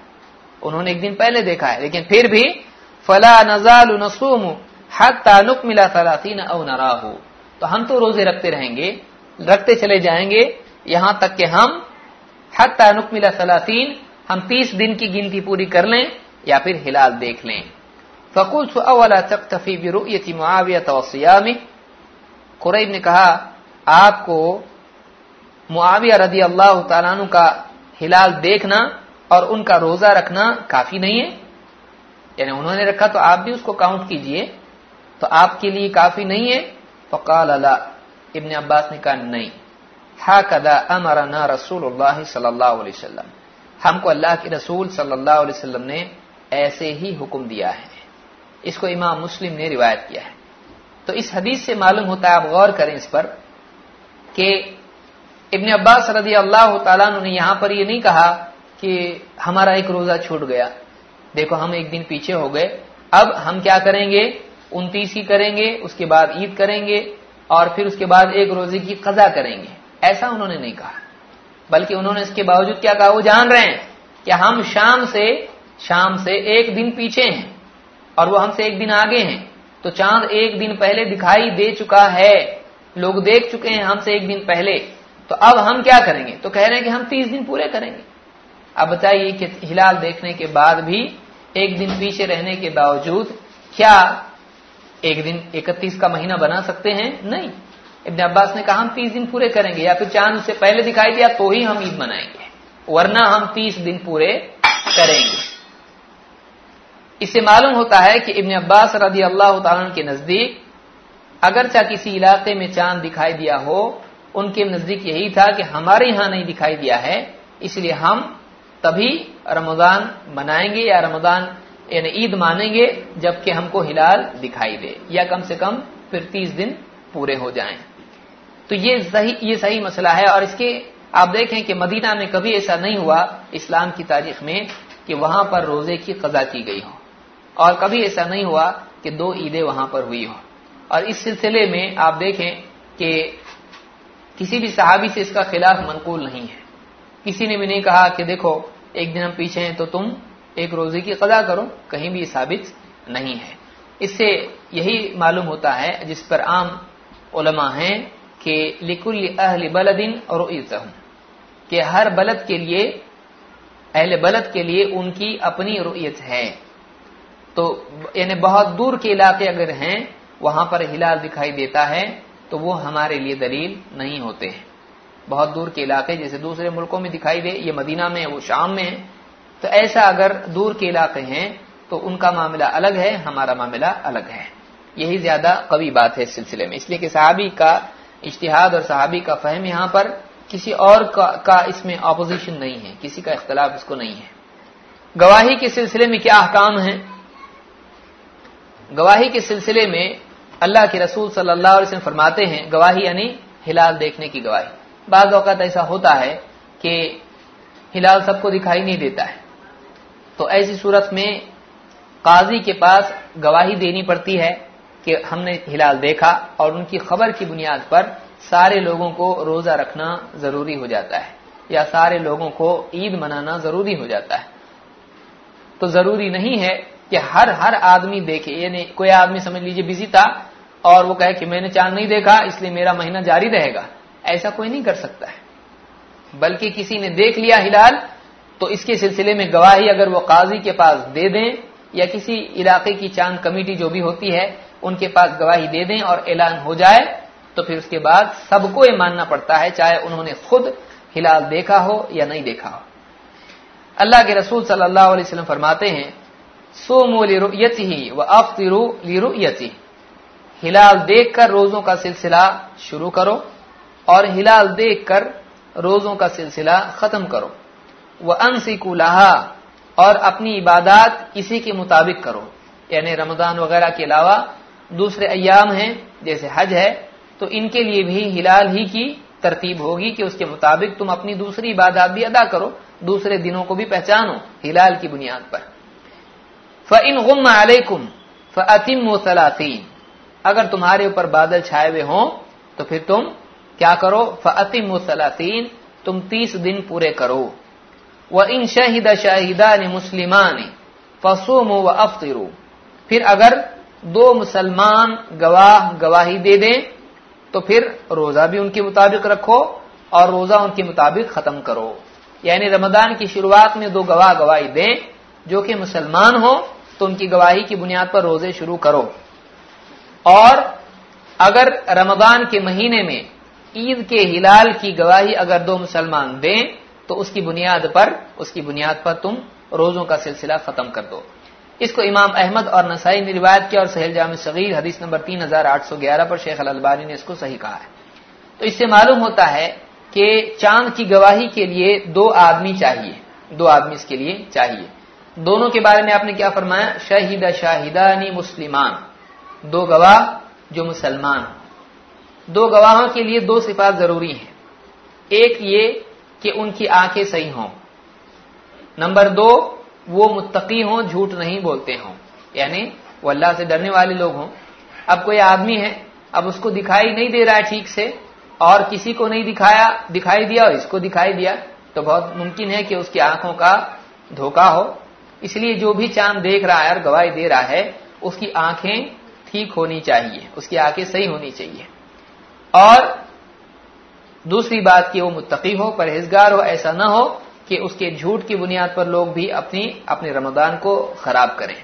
उन्होंने एक दिन पहले देखा है, लेकिन फिर भी, फला नजाल नसूम हत्ता नुक मिला सलासीन औ नराहू। तो हम तो रोज़े रखते रहेंगे, रखते चले जाएँगे, यहाँ तक कि हम हत्ता नुक मिला सलासीन, हम तीस दिन की गिनती पूरी कर लें या फिर हिलाल देख लें। फकुल अवला तकतफी बिरुयती मुआवियत वसियामी कुरैब ने कहा, आपको मुआविया रदी अल्लाह तु का हिलाल देखना और उनका रोजा रखना काफ़ी नहीं है। यानी उन्होंने रखा तो आप भी उसको काउंट कीजिए। तो आपके लिए काफ़ी नहीं है। फ़काल अला इबन अब्बास ने कहा नहीं हा कदा अमरना रसूल सल्लल्लाहु अलैहि वसल्लम हमको अल्लाह के रसूल सल्लल्लाहु अलैहि वसल्लम ने ऐसे ही हुक्म दिया है इसको इमाम मुस्लिम ने रिवायत किया है तो इस हदीस से मालूम होता है आप गौर करें इस पर कि इब्न अब्बास रदी अल्लाह तला ने यहाँ पर यह नहीं कहा कि हमारा एक रोजा छूट गया देखो हम एक दिन पीछे हो गए अब हम क्या करेंगे उनतीस ही करेंगे, उसके बाद ईद करेंगे और फिर उसके बाद एक रोज़े की कजा करेंगे। ऐसा उन्होंने नहीं कहा। बल्कि उन्होंने इसके बावजूद क्या कहा? वो जान रहे हैं कि हम शाम से शाम से एक दिन पीछे हैं और वो हमसे एक दिन आगे हैं। तो चाँद एक दिन पहले दिखाई दे चुका है। लोग देख चुके हैं हमसे एक दिन पहले। तो अब हम क्या करेंगे? तो कह रहे हैं कि हम तीस दिन पूरे करेंगे। अब बताइए कि हिलाल देखने के बाद भी एक दिन पीछे रहने के बावजूद क्या एक दिन इकतीस का महीना बना सकते हैं? नहीं। इब्न अब्बास ने कहा, हम तीस दिन पूरे करेंगे, या फिर चाँद उससे पहले दिखाई दिया तो ही हम ईद मनाएँगे। वरना हम तीस दिन पूरे करेंगे। इससे मालूम होता है कि इब्न अब्बास रदी अल्लाह के नज़दीक, अगरचा किसी इलाके में चाँद दिखाई दिया हो, उनके नज़दीक यही था कि हमारे यहाँ नहीं दिखाई दिया है, इसलिए हम तभी रमज़ान मनाएँगे या रमज़ान यानी ईद मानेंगे जबकि हमको हिलाल दिखाई दे, या कम से कम फिर तीस दिन पूरे हो जाएँ। तो ये सही ये सही मसला है और इसके, आप देखें कि मदीना में कभी ऐसा नहीं हुआ इस्लाम की तारीख में कि वहाँ पर रोज़े की कजा की गई हो। और कभी ऐसा नहीं हुआ कि दो ईदें वहाँ पर हुई हो। और इस सिलसिले में आप देखें कि किसी भी सहाबी से इसका खिलाफ मनकूल नहीं है। किसी ने भी नहीं कहा कि देखो, एक दिन हम पीछे हैं तो तुम एक रोज़े की कदा करो, कहीं भी साबित नहीं है। इससे यही मालूम होता है, जिस पर आम उलमा हैं, कि लिकुल अहल बलदिन और कि हर बलद के लिए, अहल बलद के लिए उनकी अपनी रुयत है। तो यानी बहुत दूर के इलाके अगर हैं, वहाँ पर हिलाल दिखाई देता है तो वो हमारे लिए दलील नहीं होते हैं। बहुत दूर के इलाके, जैसे दूसरे मुल्कों में दिखाई दे, ये मदीना में है, वो शाम में है तो ऐसा अगर दूर के इलाके हैं तो उनका मामला अलग है हमारा मामला अलग है। यही ज़्यादा कवी बात है इस सिलसिले में। इसलिए कि सहाबी का इश्तिहाद और सहाबी का फहम यहाँ पर किसी और का, का इसमें ऑपोजिशन नहीं है किसी का इख्तलाफ इसको नहीं है। गवाही के सिलसिले में क्या अहकाम है? गवाही के सिलसिले में अल्लाह के रसूल सल्लल्लाहु अलैहि वसल्लम फरमाते हैं गवाही यानी हिलाल देखने की गवाही। बाज अवत ऐसा होता है कि हिलाल सबको दिखाई नहीं देता है। तो ऐसी सूरत में काजी के पास गवाही देनी पड़ती है कि हमने हिलाल देखा और उनकी खबर की बुनियाद पर सारे लोगों को रोजा रखना ज़रूरी हो जाता है या सारे लोगों को ईद मनाना ज़रूरी हो जाता है। तो ज़रूरी नहीं है कि हर हर आदमी देखे, यानी कोई आदमी समझ लीजिए बिज़ी था और वो कहे कि मैंने चाँद नहीं देखा, इसलिए मेरा महीना जारी रहेगा। ऐसा कोई नहीं कर सकता है। बल्कि किसी ने देख लिया हिलाल तो इसके सिलसिले में गवाही अगर वो काजी के पास दे दें या किसी इलाके की चाँद कमेटी जो भी होती है, उनके पास गवाही दे दें और ऐलान हो जाए तो फिर उसके बाद सबको ये मानना पड़ता है, चाहे उन्होंने खुद हिलाल देखा हो या नहीं देखा हो। अल्लाह के रसूल सल्लल्लाहु अलैहि वसल्लम फरमाते हैं, सोमो लिरुयति ही व अफ्तिरु लिरुयति हिलाल देखकर रोजों का सिलसिला शुरू करो और हिलाल देखकर रोजों का सिलसिला खत्म करो। वह अनसिकु लहा, और अपनी इबादत इसी के मुताबिक करो। यानी रमज़ान वगैरह के अलावा दूसरे अयाम हैं, जैसे हज है तो इनके लिए भी हिलाल ही की तरतीब होगी कि उसके मुताबिक तुम अपनी दूसरी इबादत भी अदा करो, दूसरे दिनों को भी पहचानो हिलाल की बुनियाद पर। फ़िन गुम अलैकुम फ़तिम सलातीन, अगर तुम्हारे ऊपर बादल छाए हुए हों तो फिर तुम क्या करो? फ़तिम सलातीन, तुम तीस दिन पूरे करो। व इन शहीद शाहिदा ने मुस्लिमान फसोम व अफ्तरू फिर अगर दो मुसलमान गवाह गवाही दे दें तो फिर रोजा भी उनके मुताबिक रखो और रोजा उनके मुताबिक खत्म करो। यानी रमदान की शुरुआत में दो गवाह गवाही दें, जो कि मुसलमान हो तो उनकी गवाही की बुनियाद पर रोज़े शुरू करो। और अगर रमदान के महीने में ईद के हिलाल की गवाही अगर दो मुसलमान दें तो उसकी बुनियाद पर, उसकी बुनियाद पर तुम रोजों का सिलसिला खत्म कर दो। इसको इमाम अहमद और नसाई ने रिवायत किया और सहेल जाम सगीर, हदीस नंबर तीन हज़ार आठ सौ ग्यारह पर शेख अलबानी ने इसको सही कहा है। तो इससे मालूम होता है कि चाँद की गवाही के लिए दो आदमी चाहिए, दो आदमी इसके लिए चाहिए। दोनों के बारे में आपने क्या फरमाया? शाहिदा शाहिदानी मुस्लिमान। दो गवाह जो मुसलमान। दो गवाहों के लिए दो सिफात ज़रूरी हैं। एक ये कि उनकी आँखें सही हों। नंबर दो, वो मुत्तकी हों, झूठ नहीं बोलते हों। यानी, वो अल्लाह से डरने वाले लोग हों। अब कोई आदमी है, अब उसको दिखाई नहीं दे रहा है ठीक से, और किसी को नहीं दिखाया, दिखाई दिया और इसको दिखाई दिया तो बहुत मुमकिन है कि उसकी आँखों का धोखा हो। इसलिए जो भी चाँद देख रहा है और गवाही दे रहा है, उसकी आँखें ठीक होनी चाहिए, उसकी आँखें सही होनी चाहिए। और दूसरी बात कि वो मुत्तकी हो, परहेजगार हो, ऐसा ना हो कि उसके झूठ की बुनियाद पर लोग भी अपनी, अपने रमदान को खराब करें।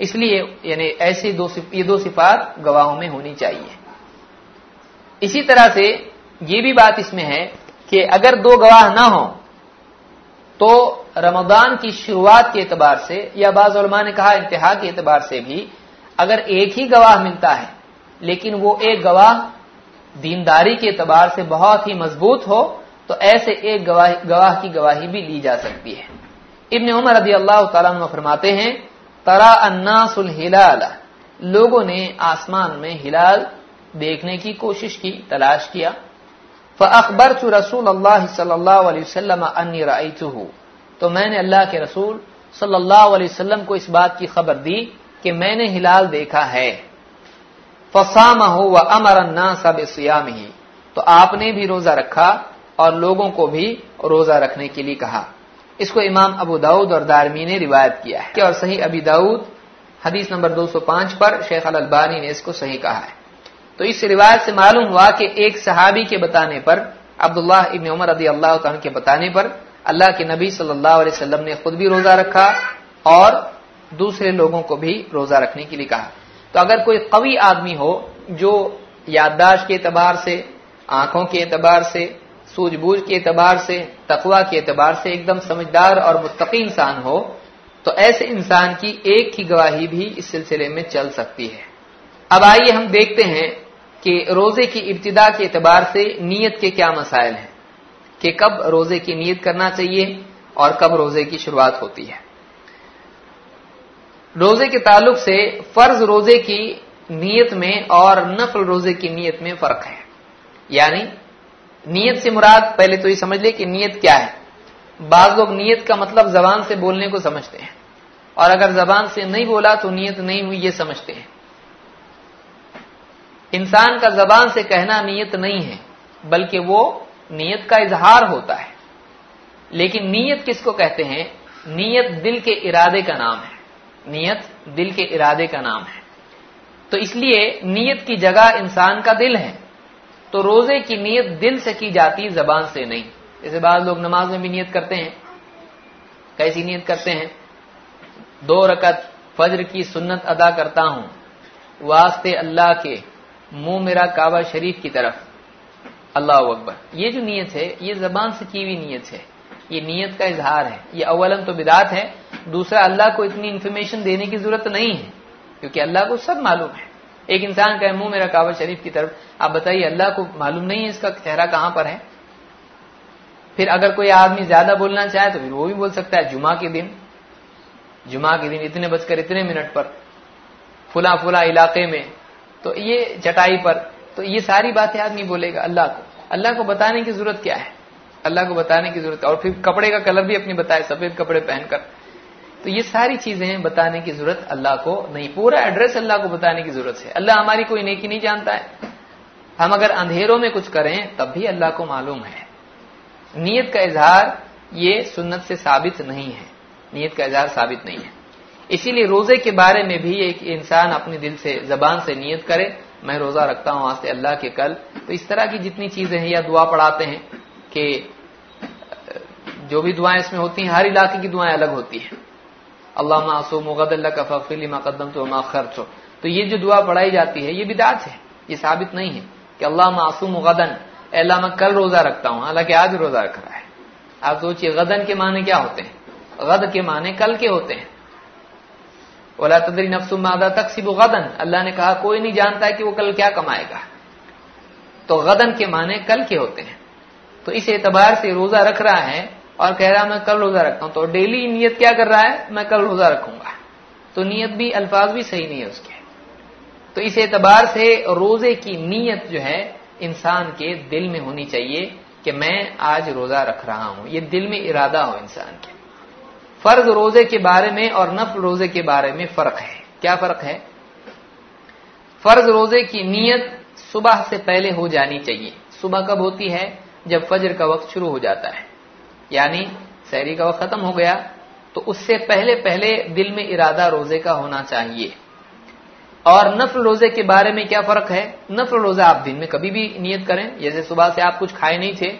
इसलिए, यानी ऐसी दो ये दो सिफात गवाहों में होनी चाहिए। इसी तरह से ये भी बात इसमें है कि अगर दो गवाह ना हो तो रमदान की शुरुआत के एतबार से, या बाज ने कहा इंतहा के एतबार से भी, अगर एक ही गवाह मिलता है, लेकिन वो एक गवाह दीनदारी के एतबार से बहुत ही मज़बूत हो तो ऐसे एक गवाह गवाह की गवाही भी ली जा सकती है। इब्न उमर रदी अल्लाह तला फरमाते हैं, तरा अन्नासुल हिलाल। लोगों ने आसमान में हिलाल देखने की कोशिश की, तलाश किया। फ़अखबर चु रसूल अल्लाह अन्नी रईतुहु तो मैंने अल्लाह के रसूल सल्लल्लाहु अलैहि को इस बात की खबर दी कि मैंने हिलाल देखा है। फसाम हो व अमर अन्ना सब सियाम ही तो आपने भी रोजा रखा और लोगों को भी रोजा रखने के लिए कहा। इसको इमाम अबू दाऊद और दारमी ने रिवायत किया है। और सही अबी दाऊद, हदीस नंबर 205 पर शेख अल अलबानी ने इसको सही कहा है। तो इस रिवायत से मालूम हुआ कि एक सहाबी के बताने पर अब्दुल्ला इबन उमर रदी अल्लाह के बताने पर, अल्लाह के नबी सल्लल्लाहु अलैहि ने खुद भी रोजा रखा और दूसरे लोगों को भी रोजा रखने के लिए कहा। तो अगर कोई कवि आदमी हो, जो याददाश्त के एतबार से, आँखों के एतबार से, सूझबूझ के एतबार से, तकवा के एतबार से एकदम समझदार और मुतकी इंसान हो तो ऐसे इंसान की एक ही गवाही भी इस सिलसिले में चल सकती है। अब आइए हम देखते हैं कि रोज़े की इब्तदा के एतबार से नीयत के क्या मसाइल हैं, कि कब रोज़े की नीयत करना चाहिए और कब रोज़े की शुरुआत होती है। रोज़े के ताल्लुक से फ़र्ज़ रोज़े की नीयत में और नफल रोज़े की नीयत में फ़र्क है। यानी, नीयत से मुराद पहले तो ये समझ ले कि नीयत क्या है। बाज लोग नीयत का मतलब जबान से बोलने को समझते हैं। और अगर जबान से नहीं बोला तो नीयत नहीं हुई, ये समझते हैं। इंसान का जबान से कहना नीयत नहीं है, बल्कि वो नीयत का इजहार होता है। लेकिन नीयत किसको कहते हैं? नीयत दिल के इरादे का नाम है। नीयत दिल के इरादे का नाम है। तो इसलिए नीयत की जगह इंसान का दिल है। तो रोज़े की नीयत दिल से की जाती जबान से नहीं। जैसे बाद लोग नमाज़ में भी नियत करते हैं। कैसी नियत करते हैं? दो रकत फज्र की सुन्नत अदा करता हूँ। वास्ते अल्लाह के मुँह मेरा काबा शरीफ की तरफ़। अल्लाह अकबर। ये जो नियत है, ये जबान से की हुई नियत है। ये नियत का इजहार है। ये अवलन तो बिदात है। दूसरा, अल्लाह को इतनी इन्फॉर्मेशन देने की ज़रूरत नहीं है, क्योंकि अल्लाह को सब मालूम है। एक इंसान का मुँह मेरा काबा शरीफ की तरफ़, आप बताइए, अल्लाह को मालूम नहीं है इसका चेहरा कहाँ पर है? फिर अगर कोई आदमी ज़्यादा बोलना चाहे तो फिर वो भी बोल सकता है जुमा के दिन। जुमा के दिन इतने बजकर इतने मिनट पर फुला फुला इलाके में तो ये चटाई पर तो ये सारी बातें आदमी बोलेगा अल्लाह को। अल्लाह को बताने की ज़रूरत क्या है? अल्लाह को बताने की ज़रूरत, और फिर कपड़े का कलर भी अपनी बताए, सफ़ेद कपड़े पहनकर। तो ये सारी चीज़ें बताने की ज़रूरत अल्लाह को नहीं। पूरा एड्रेस अल्लाह को बताने की ज़रूरत है। अल्लाह हमारी कोई नेकी नहीं जानता है। हम अगर अंधेरों में कुछ करें, तब भी अल्लाह को मालूम है। नीयत का इजहार ये सुन्नत से साबित नहीं है। नीयत का इजहार साबित नहीं है। इसीलिए रोज़े के बारे में भी एक इंसान अपने दिल से, जबान से नीयत करे, मैं रोजा रखता हूँ आज से अल्लाह के कल। तो इस तरह की जितनी चीज़ें हैं या दुआ पढ़ाते हैं कि जो भी दुआएँ इसमें होती हैं, हर इलाके की दुआएँ अलग होती हैं। अल्लाह मासूम का फ़िली कदम तो मा खर्च हो तो ये जो दुआ पढ़ाई जाती है, ये बिदात है, ये साबित नहीं है कि अल्लाह मासूम गदन अल्लाह मैं कल रोजा रखता हूँ, हालाँकि आज रोजा रख रहा है। आप सोचिए गदन के माने क्या होते हैं? गद के माने कल के होते हैं। ओला तदरी नफसुम मादा तकसीब गदन। अल्लाह ने कहा, कोई नहीं जानता है कि वो कल क्या कमाएगा। तो गदन के माने कल के होते हैं। तो इस एतबार से रोजा रख रहा है और कह रहा, मैं कल रोजा रखता हूँ। तो डेली नियत क्या कर रहा है? मैं कल रोजा रखूँगा। तो नियत भी, अल्फाज भी सही नहीं है उसके। तो इस एतबार से रोज़े की नीयत जो है, इंसान के दिल में होनी चाहिए कि मैं आज रोजा रख रहा हूँ। ये दिल में इरादा हो इंसान के। फ़र्ज़ रोज़े के बारे में और नफ रोज़े के बारे में फ़र्क है। क्या फ़र्क है? फ़र्ज़ रोज़े की नीयत सुबह से पहले हो जानी चाहिए। सुबह कब होती है? जब फजर का वक्त शुरू हो जाता है। यानी शहरी का वक्त खत्म हो गया तो उससे पहले पहले दिल में इरादा रोज़े का होना चाहिए। और नफल रोज़े के बारे में क्या फ़र्क है? नफल रोजा आप दिन में कभी भी नियत करें। जैसे सुबह से आप कुछ खाए नहीं थे,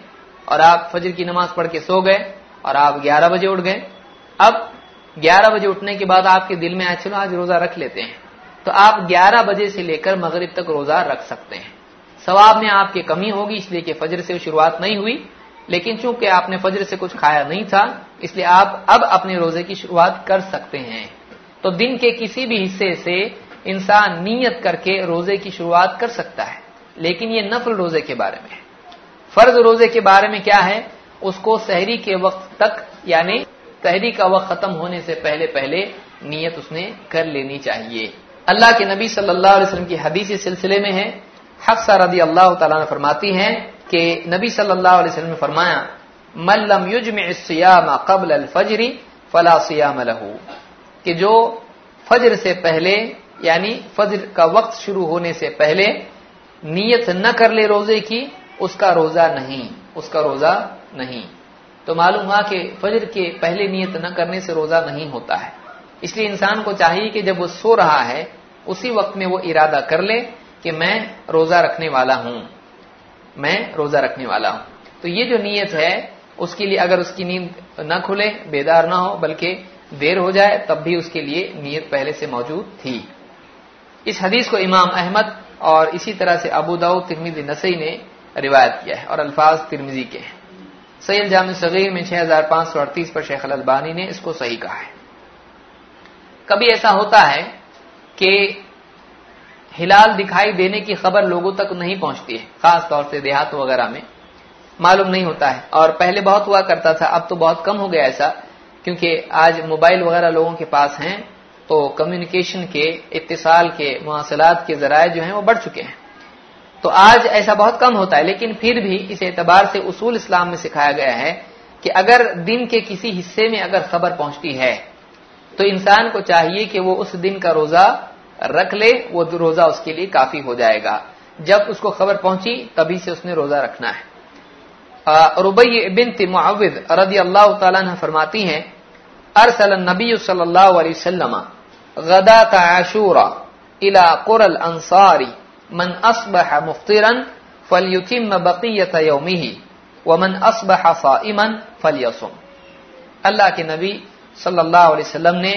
और आप फजर की नमाज़ पढ़ के सो गए, और आप 11 बजे उठ गए। अब 11 बजे उठने के बाद आपके दिल में आए चलो आज रोजा रख लेते हैं। तो आप 11 बजे से लेकर मगरिब तक रोजा रख सकते हैं। सवाब में आपकी कमी होगी, इसलिए कि फजर से शुरुआत नहीं हुई। लेकिन चूँकि आपने फजर से कुछ खाया नहीं था, इसलिए आप अब अपने रोज़े की शुरुआत कर सकते हैं। तो दिन के किसी भी हिस्से से इंसान नियत करके रोज़े की शुरुआत कर सकता है। लेकिन ये नफल रोज़े के बारे में फ़र्ज़ रोज़े के बारे में क्या है? उसको सहरी के वक्त तक, यानी सहरी का वक्त खत्म होने से पहले पहले नियत उसने कर लेनी चाहिए। अल्लाह के नबी वसल्लम की हदीस सिलसिले में है। हफ्सा रदी अल्लाह तला फरमाती हैं कि नबी सल्लल्लाहु अलैहि वसल्लम ने फरमाया मल्लम युजम सियाम कबल अल फजरी फला सियाम लहू। कि जो फजर से पहले, यानी फजर का वक्त शुरू होने से पहले नियत न कर ले रोज़े की, उसका रोजा नहीं, उसका रोजा नहीं। तो मालूम हुआ कि फजर के पहले नियत न करने से रोजा नहीं होता है। इसलिए इंसान को चाहिए कि जब वो सो रहा है, उसी वक्त में वो इरादा कर ले कि मैं रोजा रखने वाला हूँ। मैं रोजा रखने वाला हूँ। तो ये जो नीयत है, उसके लिए अगर उसकी नींद न खुले, बेदार ना हो, बल्कि देर हो जाए, तब भी उसके लिए नीयत पहले से मौजूद थी। इस हदीस को इमाम अहमद और इसी तरह से अबू दाऊद, तिरमिजी, नसई ने रिवायत किया है और अल्फाज तिरमिजी के हैं। सैल जाम सगीर में छह हज़ार पाँच सौ अड़तीस पर शेख अलबानी ने इसको सही कहा है। कभी ऐसा होता है कि हिलाल दिखाई देने की खबर लोगों तक नहीं पहुँचती है खास तौर से देहात वगैरह में। मालूम नहीं होता है। और पहले बहुत हुआ करता था, अब तो बहुत कम हो गया ऐसा, क्योंकि आज मोबाइल वगैरह लोगों के पास हैं तो कम्युनिकेशन के, इत्तिसाल के मवासलात के जराये जो हैं वो बढ़ चुके हैं। तो आज ऐसा बहुत कम होता है, लेकिन फिर भी इस एतबार से उसूल इस्लाम में सिखाया गया है कि अगर दिन के किसी हिस्से में अगर खबर पहुँचती है तो इंसान को चाहिए कि वो उस दिन का रोजा रख ले, वो रोजा उसके लिए काफ़ी हो जाएगा। जब उसको खबर पहुँची, तभी से उसने रोजा रखना है। रुबई बिन मुआविद रदी अल्लाह तला फरमाती हैं अरसल नबी सल्लल्लाहु अलैहि वसल्लम गदा का आशूरा इला कुरल अंसारी मन असबह मुफ्तिरन फलयुतिम बकीयत यौमिही व मन असबह साइमन फलयसुम। अल्लाह के नबी वसल्लम ने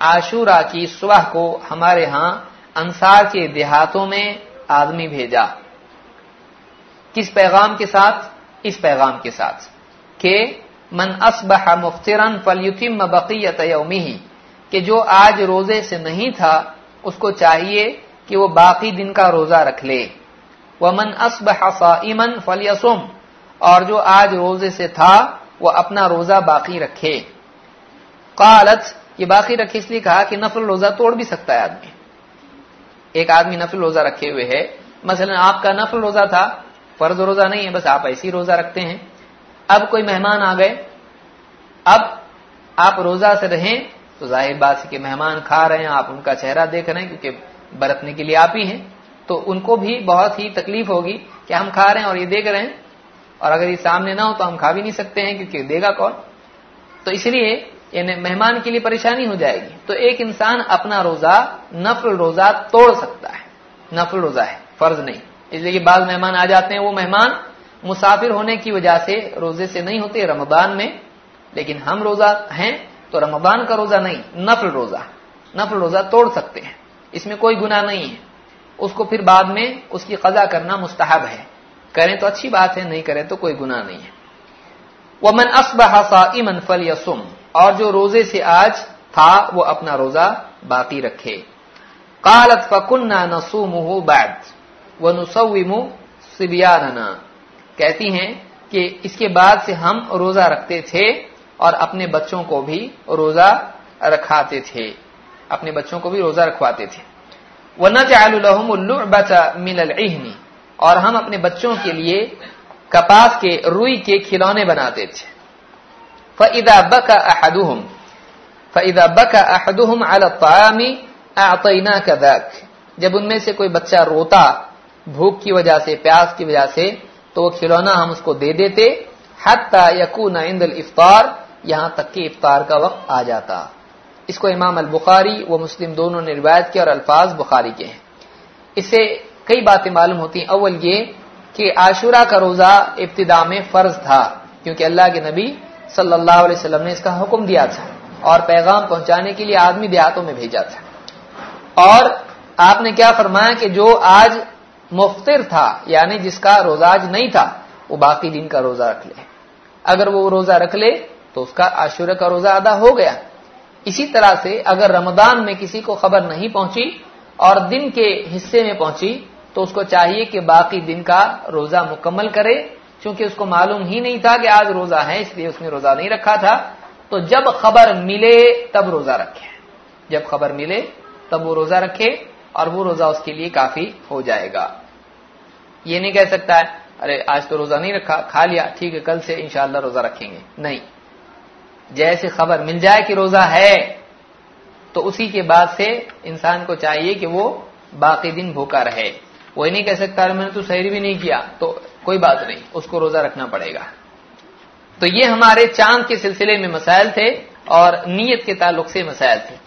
आशूरा की सुबह को हमारे यहाँ अंसार के देहातों में आदमी भेजा। किस पैगाम के साथ? इस पैगाम के साथ के मन असबह मुफ्तिरन फलयुतिम बकीयत यौमिही, कि जो आज रोज़े से नहीं था, उसको चाहिए कि वो बाकी दिन का रोजा रख ले। वह मन असबह साइमन फलयसुम, और जो आज रोज़े से था, वो अपना रोजा बाकी रखे। कालत ये बाकी रखे इसलिए कहा कि नफल रोजा तोड़ भी सकता है आदमी। एक आदमी नफल रोजा रखे हुए है, मसलन आपका नफल रोजा था, फ़र्ज़ रोजा नहीं है, बस आप ऐसी रोजा रखते हैं। अब कोई मेहमान आ गए, अब आप रोजा से रहें तो ज़ाहिर बात है कि मेहमान खा रहे हैं, आप उनका चेहरा देख रहे हैं, क्योंकि बरतने के लिए आप ही हैं। तो उनको भी बहुत ही तकलीफ़ होगी कि हम खा रहे हैं और ये देख रहे हैं, और अगर ये सामने ना हो तो हम खा भी नहीं सकते हैं, क्योंकि देगा कौन? तो इसलिए मेहमान के लिए परेशानी हो जाएगी। तो एक इंसान अपना रोजा, नफल रोजा तोड़ सकता है। नफल रोजा है, फ़र्ज़ नहीं। इसलिए कि बाद मेहमान आ जाते हैं, वो मेहमान मुसाफिर होने की वजह से रोज़े से नहीं होते रमदान में। लेकिन हम रोजा हैं तो रमदान का रोजा नहीं, नफल रोजा। नफल रोजा तोड़ सकते हैं। इसमें कोई गुना नहीं है। उसको फिर बाद में उसकी कजा करना मुस्तहब है। करें तो अच्छी बात है, नहीं करें तो कोई गुना नहीं है। वमन असबह इमन फल यसुम और जो रोज़े से आज था, वो अपना रोजा बाकी रखे। कालत फकुन्ना नसूमुहु बैद, व नुसविमु सिबियाना कहती हैं कि इसके बाद से हम रोजा रखते थे और अपने बच्चों को भी रोजा रखाते थे। अपने बच्चों को भी रोजा रखवाते थे। व न चालुलहमुल्लुबता मिनल इहनी, और हम अपने बच्चों के लिए कपास के रुई के खिलौने बनाते थे। फ़ैदा बका अहदुहम फ़ैदा बका अहदुहम अलतामी आतना कदक जब उनमें से कोई बच्चा रोता भूख की वजह से प्यास की वजह से तो वो खिलौना हम उसको दे देते हत्ता यकून इंदल इफ्तार यहाँ तक कि इफ्तार का वक्त आ जाता इसको इमाम अल बुखारी व मुस्लिम दोनों ने रिवायत किया और अल्फाज बुखारी के हैं इससे कई बातें मालूम होती हैं अव्वल ये कि आशुरा का रोजा इब्तिदा में फ़र्ज़ था क्योंकि अल्लाह के नबी सल्लल्लाहु अलैहि वसल्लम ने इसका हुक्म दिया था और पैगाम पहुँचाने के लिए आदमी देहातों में भेजा था। और आपने क्या फरमाया कि जो आज मुफ्तिर था, यानी जिसका रोजा आज नहीं था, वो बाकी दिन का रोजा रख ले। अगर वो रोजा रख ले तो उसका आशुरा का रोजा अदा हो गया। इसी तरह से अगर रमदान में किसी को खबर नहीं पहुँची और दिन के हिस्से में पहुँची तो उसको चाहिए कि बाकी दिन का रोजा मुकम्मल करे क्योंकि उसको मालूम ही नहीं था कि आज रोजा है, इसलिए उसने रोजा नहीं रखा था। तो जब खबर मिले, तब रोजा रखे। जब खबर मिले, तब वो रोजा रखे और वो रोजा उसके लिए काफ़ी हो जाएगा। ये नहीं कह सकता है, अरे, आज तो रोजा नहीं रखा, खा लिया, ठीक है, कल से इंशाला रोजा रखेंगे। नहीं। जैसे खबर मिल जाए कि रोजा है तो उसी के बाद से इंसान को चाहिए कि वो बाकी दिन भूखा रहे। वही नहीं कह सकता मैंने तो सहरी भी नहीं किया। तो कोई बात नहीं, उसको रोजा रखना पड़ेगा। तो ये हमारे चाँद के सिलसिले में मसाइल थे और नीयत के ताल्लुक से मसाइल थे।